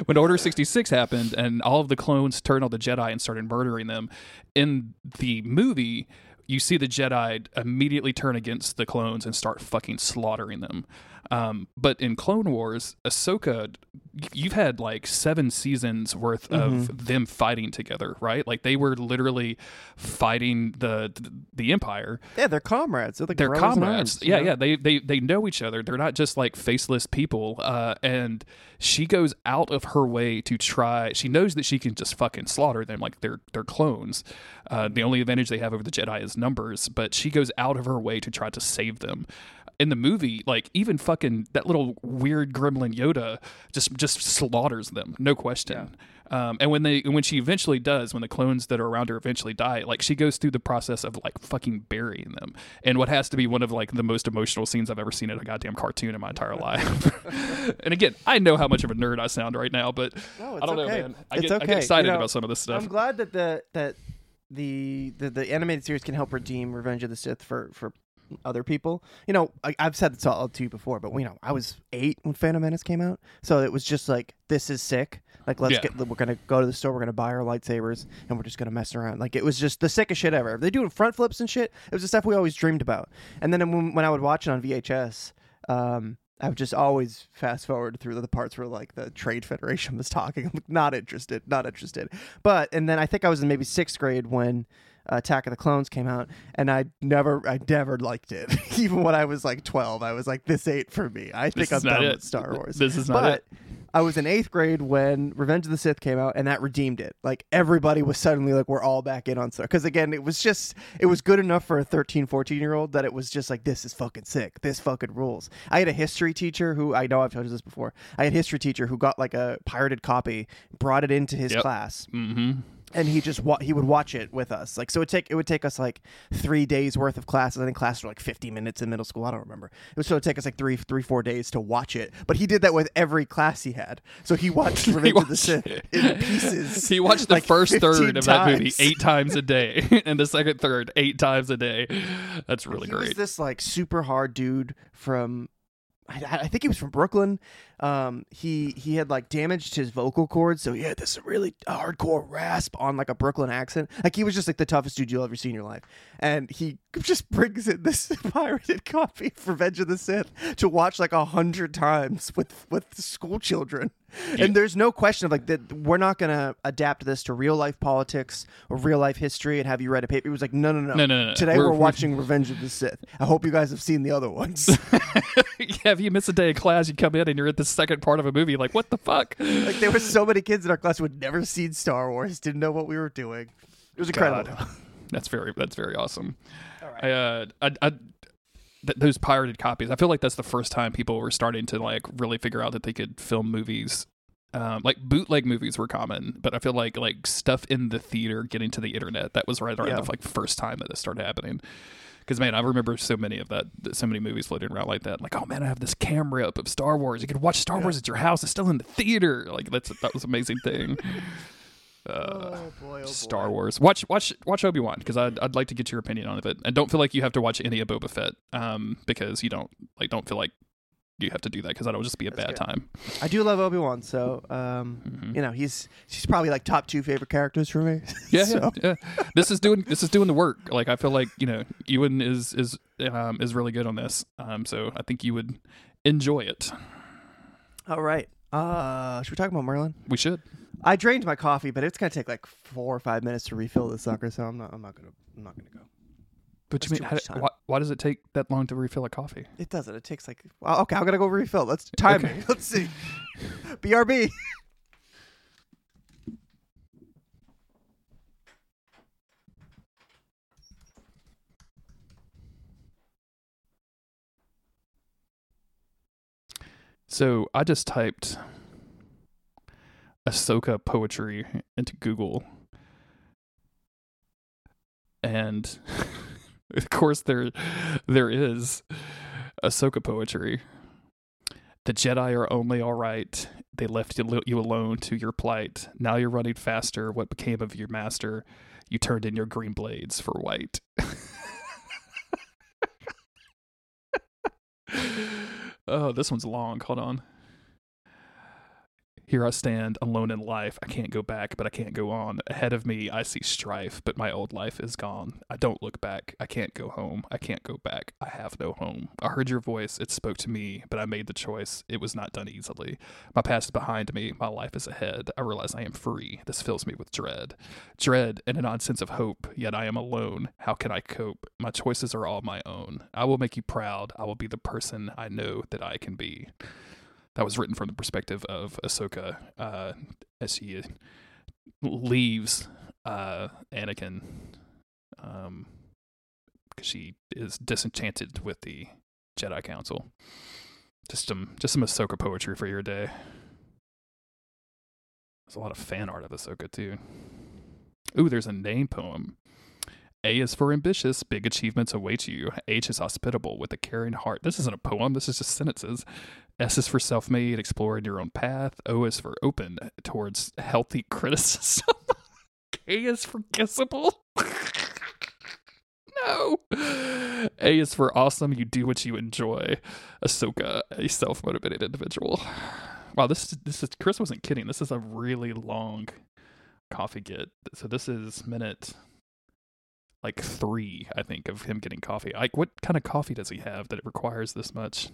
[LAUGHS] when Order sixty six happened, and all of the clones turned on the Jedi and started murdering them, in the movie. You see the Jedi immediately turn against the clones and start fucking slaughtering them. Um, but in Clone Wars, Ahsoka, you've had like seven seasons worth of them fighting together, right? Like they were literally fighting the the Empire. Yeah, they're comrades. They're like They're comrades. arms, you yeah, know? yeah. They they they know each other. They're not just like faceless people. Uh, and she goes out of her way to try. She knows that she can just fucking slaughter them like they're they're clones. Uh, the only advantage they have over the Jedi is numbers. But she goes out of her way to try to save them. In the movie, like even fucking that little weird gremlin Yoda just just slaughters them, no question. Um, and when they when she eventually does, when the clones that are around her eventually die, like she goes through the process of like fucking burying them, and what has to be one of like the most emotional scenes I've ever seen in a goddamn cartoon in my entire life. [LAUGHS] [LAUGHS] and again, I know how much of a nerd I sound right now, but No, I don't okay. know, man. I It's get, I get excited You know, about some of this stuff. I'm glad that the that the, the the animated series can help redeem Revenge of the Sith for for other people. You know, I, I've said this all to you before, but you know, I was eight when Phantom Menace came out, so it was just like, this is sick. Like, let's Yeah. get. We're gonna go to the store. We're gonna buy our lightsabers, and we're just gonna mess around. Like, it was just the sickest shit ever. They doing front flips and shit. It was the stuff we always dreamed about. And then when, when I would watch it on VHS, um, I would just always fast forward through the parts where like the Trade Federation was talking. [LAUGHS] I'm like, not interested, not interested. But and then I think I was in maybe sixth grade when Attack of the Clones came out, and I never, I never liked it. [LAUGHS] Even when I was like 12, I was like, this ain't for me. I think This I'm done it. with Star Wars. This is not but, it. I was in eighth grade when Revenge of the Sith came out, and that redeemed it. Like everybody was suddenly like, we're all back in on Star. Because again, it was just, it was good enough for a 13, 14 year old that it was just like, this is fucking sick. This fucking rules. I had a history teacher who I know I've told you this before. I had a history teacher who got like a pirated copy, brought it into his Yep. class, mm-hmm. And he just wa- he would watch it with us. Like so, it take it would take us like three days worth of classes. I think classes were like fifty minutes in middle school. I don't remember. It would so it'd take us like three three four days to watch it. But he did that with every class he had. So he watched [LAUGHS] Revenge of the watched Sith in pieces. [LAUGHS] He watched the like first third of that movie eight times a day, [LAUGHS] and the second third eight times a day. That's really he was great. this like super hard dude from I, I think he was from Brooklyn. Um, he he had like damaged his vocal cords, so he had this really hardcore rasp on like a Brooklyn accent. Like he was just like the toughest dude you'll ever see in your life. And he just brings in this [LAUGHS] pirated copy of Revenge of the Sith to watch like a hundred times with with school children. And there's no question of like that we're not gonna adapt this to real life politics or real life history and have you read a paper. He was like, no, no, no, No, no, no. Today We're- we're, we're- watching Revenge of the Sith. I hope you guys have seen the other ones. [LAUGHS] yeah, if you miss a day of class, you come in and you're at the second part of a movie. Like, what the fuck? like there were so many kids in our class who had never seen Star Wars, didn't know what we were doing. It was incredible. God. [LAUGHS] That's very that's very awesome. I, uh, I, I th- those pirated copies. I feel like that's the first time people were starting to like really figure out that they could film movies. Um, like bootleg movies were common, but I feel like like stuff in the theater getting to the internet that was right around Yeah. the like first time that this started happening. Because man, I remember so many of that, so many movies floating around like that. Like, oh man, I have this camera up of Star Wars. You could watch Star Wars at your house. It's still in the theater. Like that's that was an amazing thing. [LAUGHS] Uh, oh boy, oh Star boy. Wars. Watch watch watch Obi Wan because I'd I'd like to get your opinion on it, and don't feel like you have to watch any of Boba Fett, um, because you don't like don't feel like you have to do that because that'll just be a That's bad good. time. I do love Obi Wan, so um, Mhm. you know he's he's probably like top two favorite characters for me. [LAUGHS] Yeah, so, yeah, yeah. This is doing this is doing the work. Like I feel like you know Ewan is is um is really good on this. Um, so I think you would enjoy it. All right. Uh, should we talk about Merlin? We should. I drained my coffee, but it's gonna take like four or five minutes to refill this sucker, so I'm not. I'm not gonna. I'm not gonna go. But That's you mean, how, why, why does it take that long to refill a coffee? It doesn't. It takes like. Well, okay, I'm gonna go refill. Let's time Okay. me. [LAUGHS] Let's see. [LAUGHS] BRB. So I just typed Ahsoka poetry into Google. And [LAUGHS] [LAUGHS] of course there there is Ahsoka poetry. The Jedi are only all right. They left you, you alone to your plight. Now you're running faster. What became of your master? You turned in your green blades for white. [LAUGHS] oh, this one's long. Hold on. Here I stand, alone in life. I can't go back, but I can't go on. Ahead of me, I see strife, but my old life is gone. I don't look back. I can't go home. I can't go back. I have no home. I heard your voice. It spoke to me, but I made the choice. It was not done easily. My past is behind me. My life is ahead. I realize I am free. This fills me with dread. Dread and an odd sense of hope, yet I am alone. How can I cope? My choices are all my own. I will make you proud. I will be the person I know that I can be. That was written from the perspective of Ahsoka uh, as she leaves uh, Anakin um, because she is disenchanted with the Jedi Council. Just some, just some Ahsoka poetry for your day. There's a lot of fan art of Ahsoka too. Ooh, there's a name poem. A is for ambitious, big achievements await you. H is hospitable with a caring heart. This isn't a poem, this is just sentences. S is for self made, exploring your own path. O is for open towards healthy [LAUGHS] criticism. K is for kissable. [LAUGHS] no. A is for awesome, you do what you enjoy. Ahsoka, a self motivated individual. Wow, this is, this is Chris wasn't kidding. This is a really long coffee get. So this is minute like three, I think, of him getting coffee. Like, what kind of coffee does he have that it requires this much?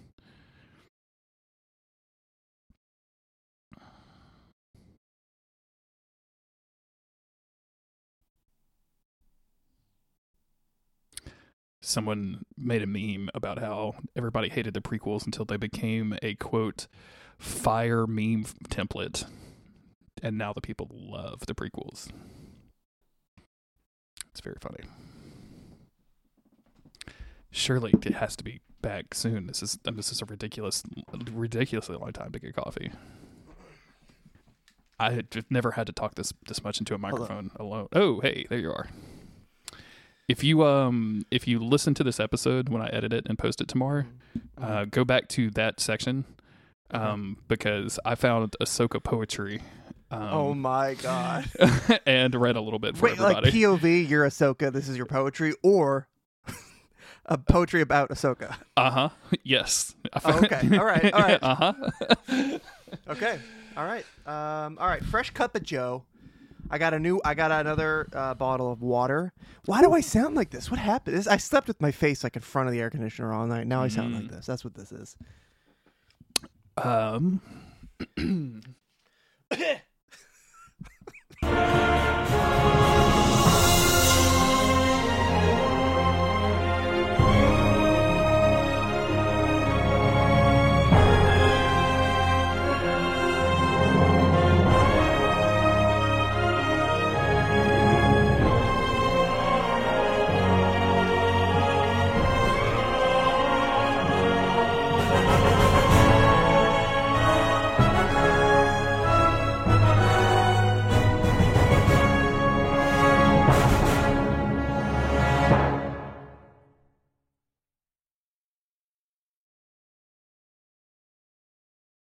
Someone made a meme about how everybody hated the prequels until they became a quote fire meme template, and now the people love the prequels. It's very funny. Surely it has to be back soon. This is this is a ridiculous, ridiculously long time to get coffee. I had just never had to talk this this much into a microphone alone. Oh, hey, there you are. If you um if you listen to this episode when I edit it and post it tomorrow, uh, go back to that section um, because I found Ahsoka poetry. Um, oh my god. [LAUGHS] and read a little bit for Wait, like. POV, you're Ahsoka. This is your poetry, or [LAUGHS] a poetry about Ahsoka. uh huh. Yes. Oh, okay. All right, all right. [LAUGHS] uh huh. Okay. All right. Um. All right. Fresh cup of Joe. I got a new. I got another uh, bottle of water. Why do I sound like this? What happened? This, I slept with my face like in front of the air conditioner all night. Now I sound like Mm. this. That's what this is. um.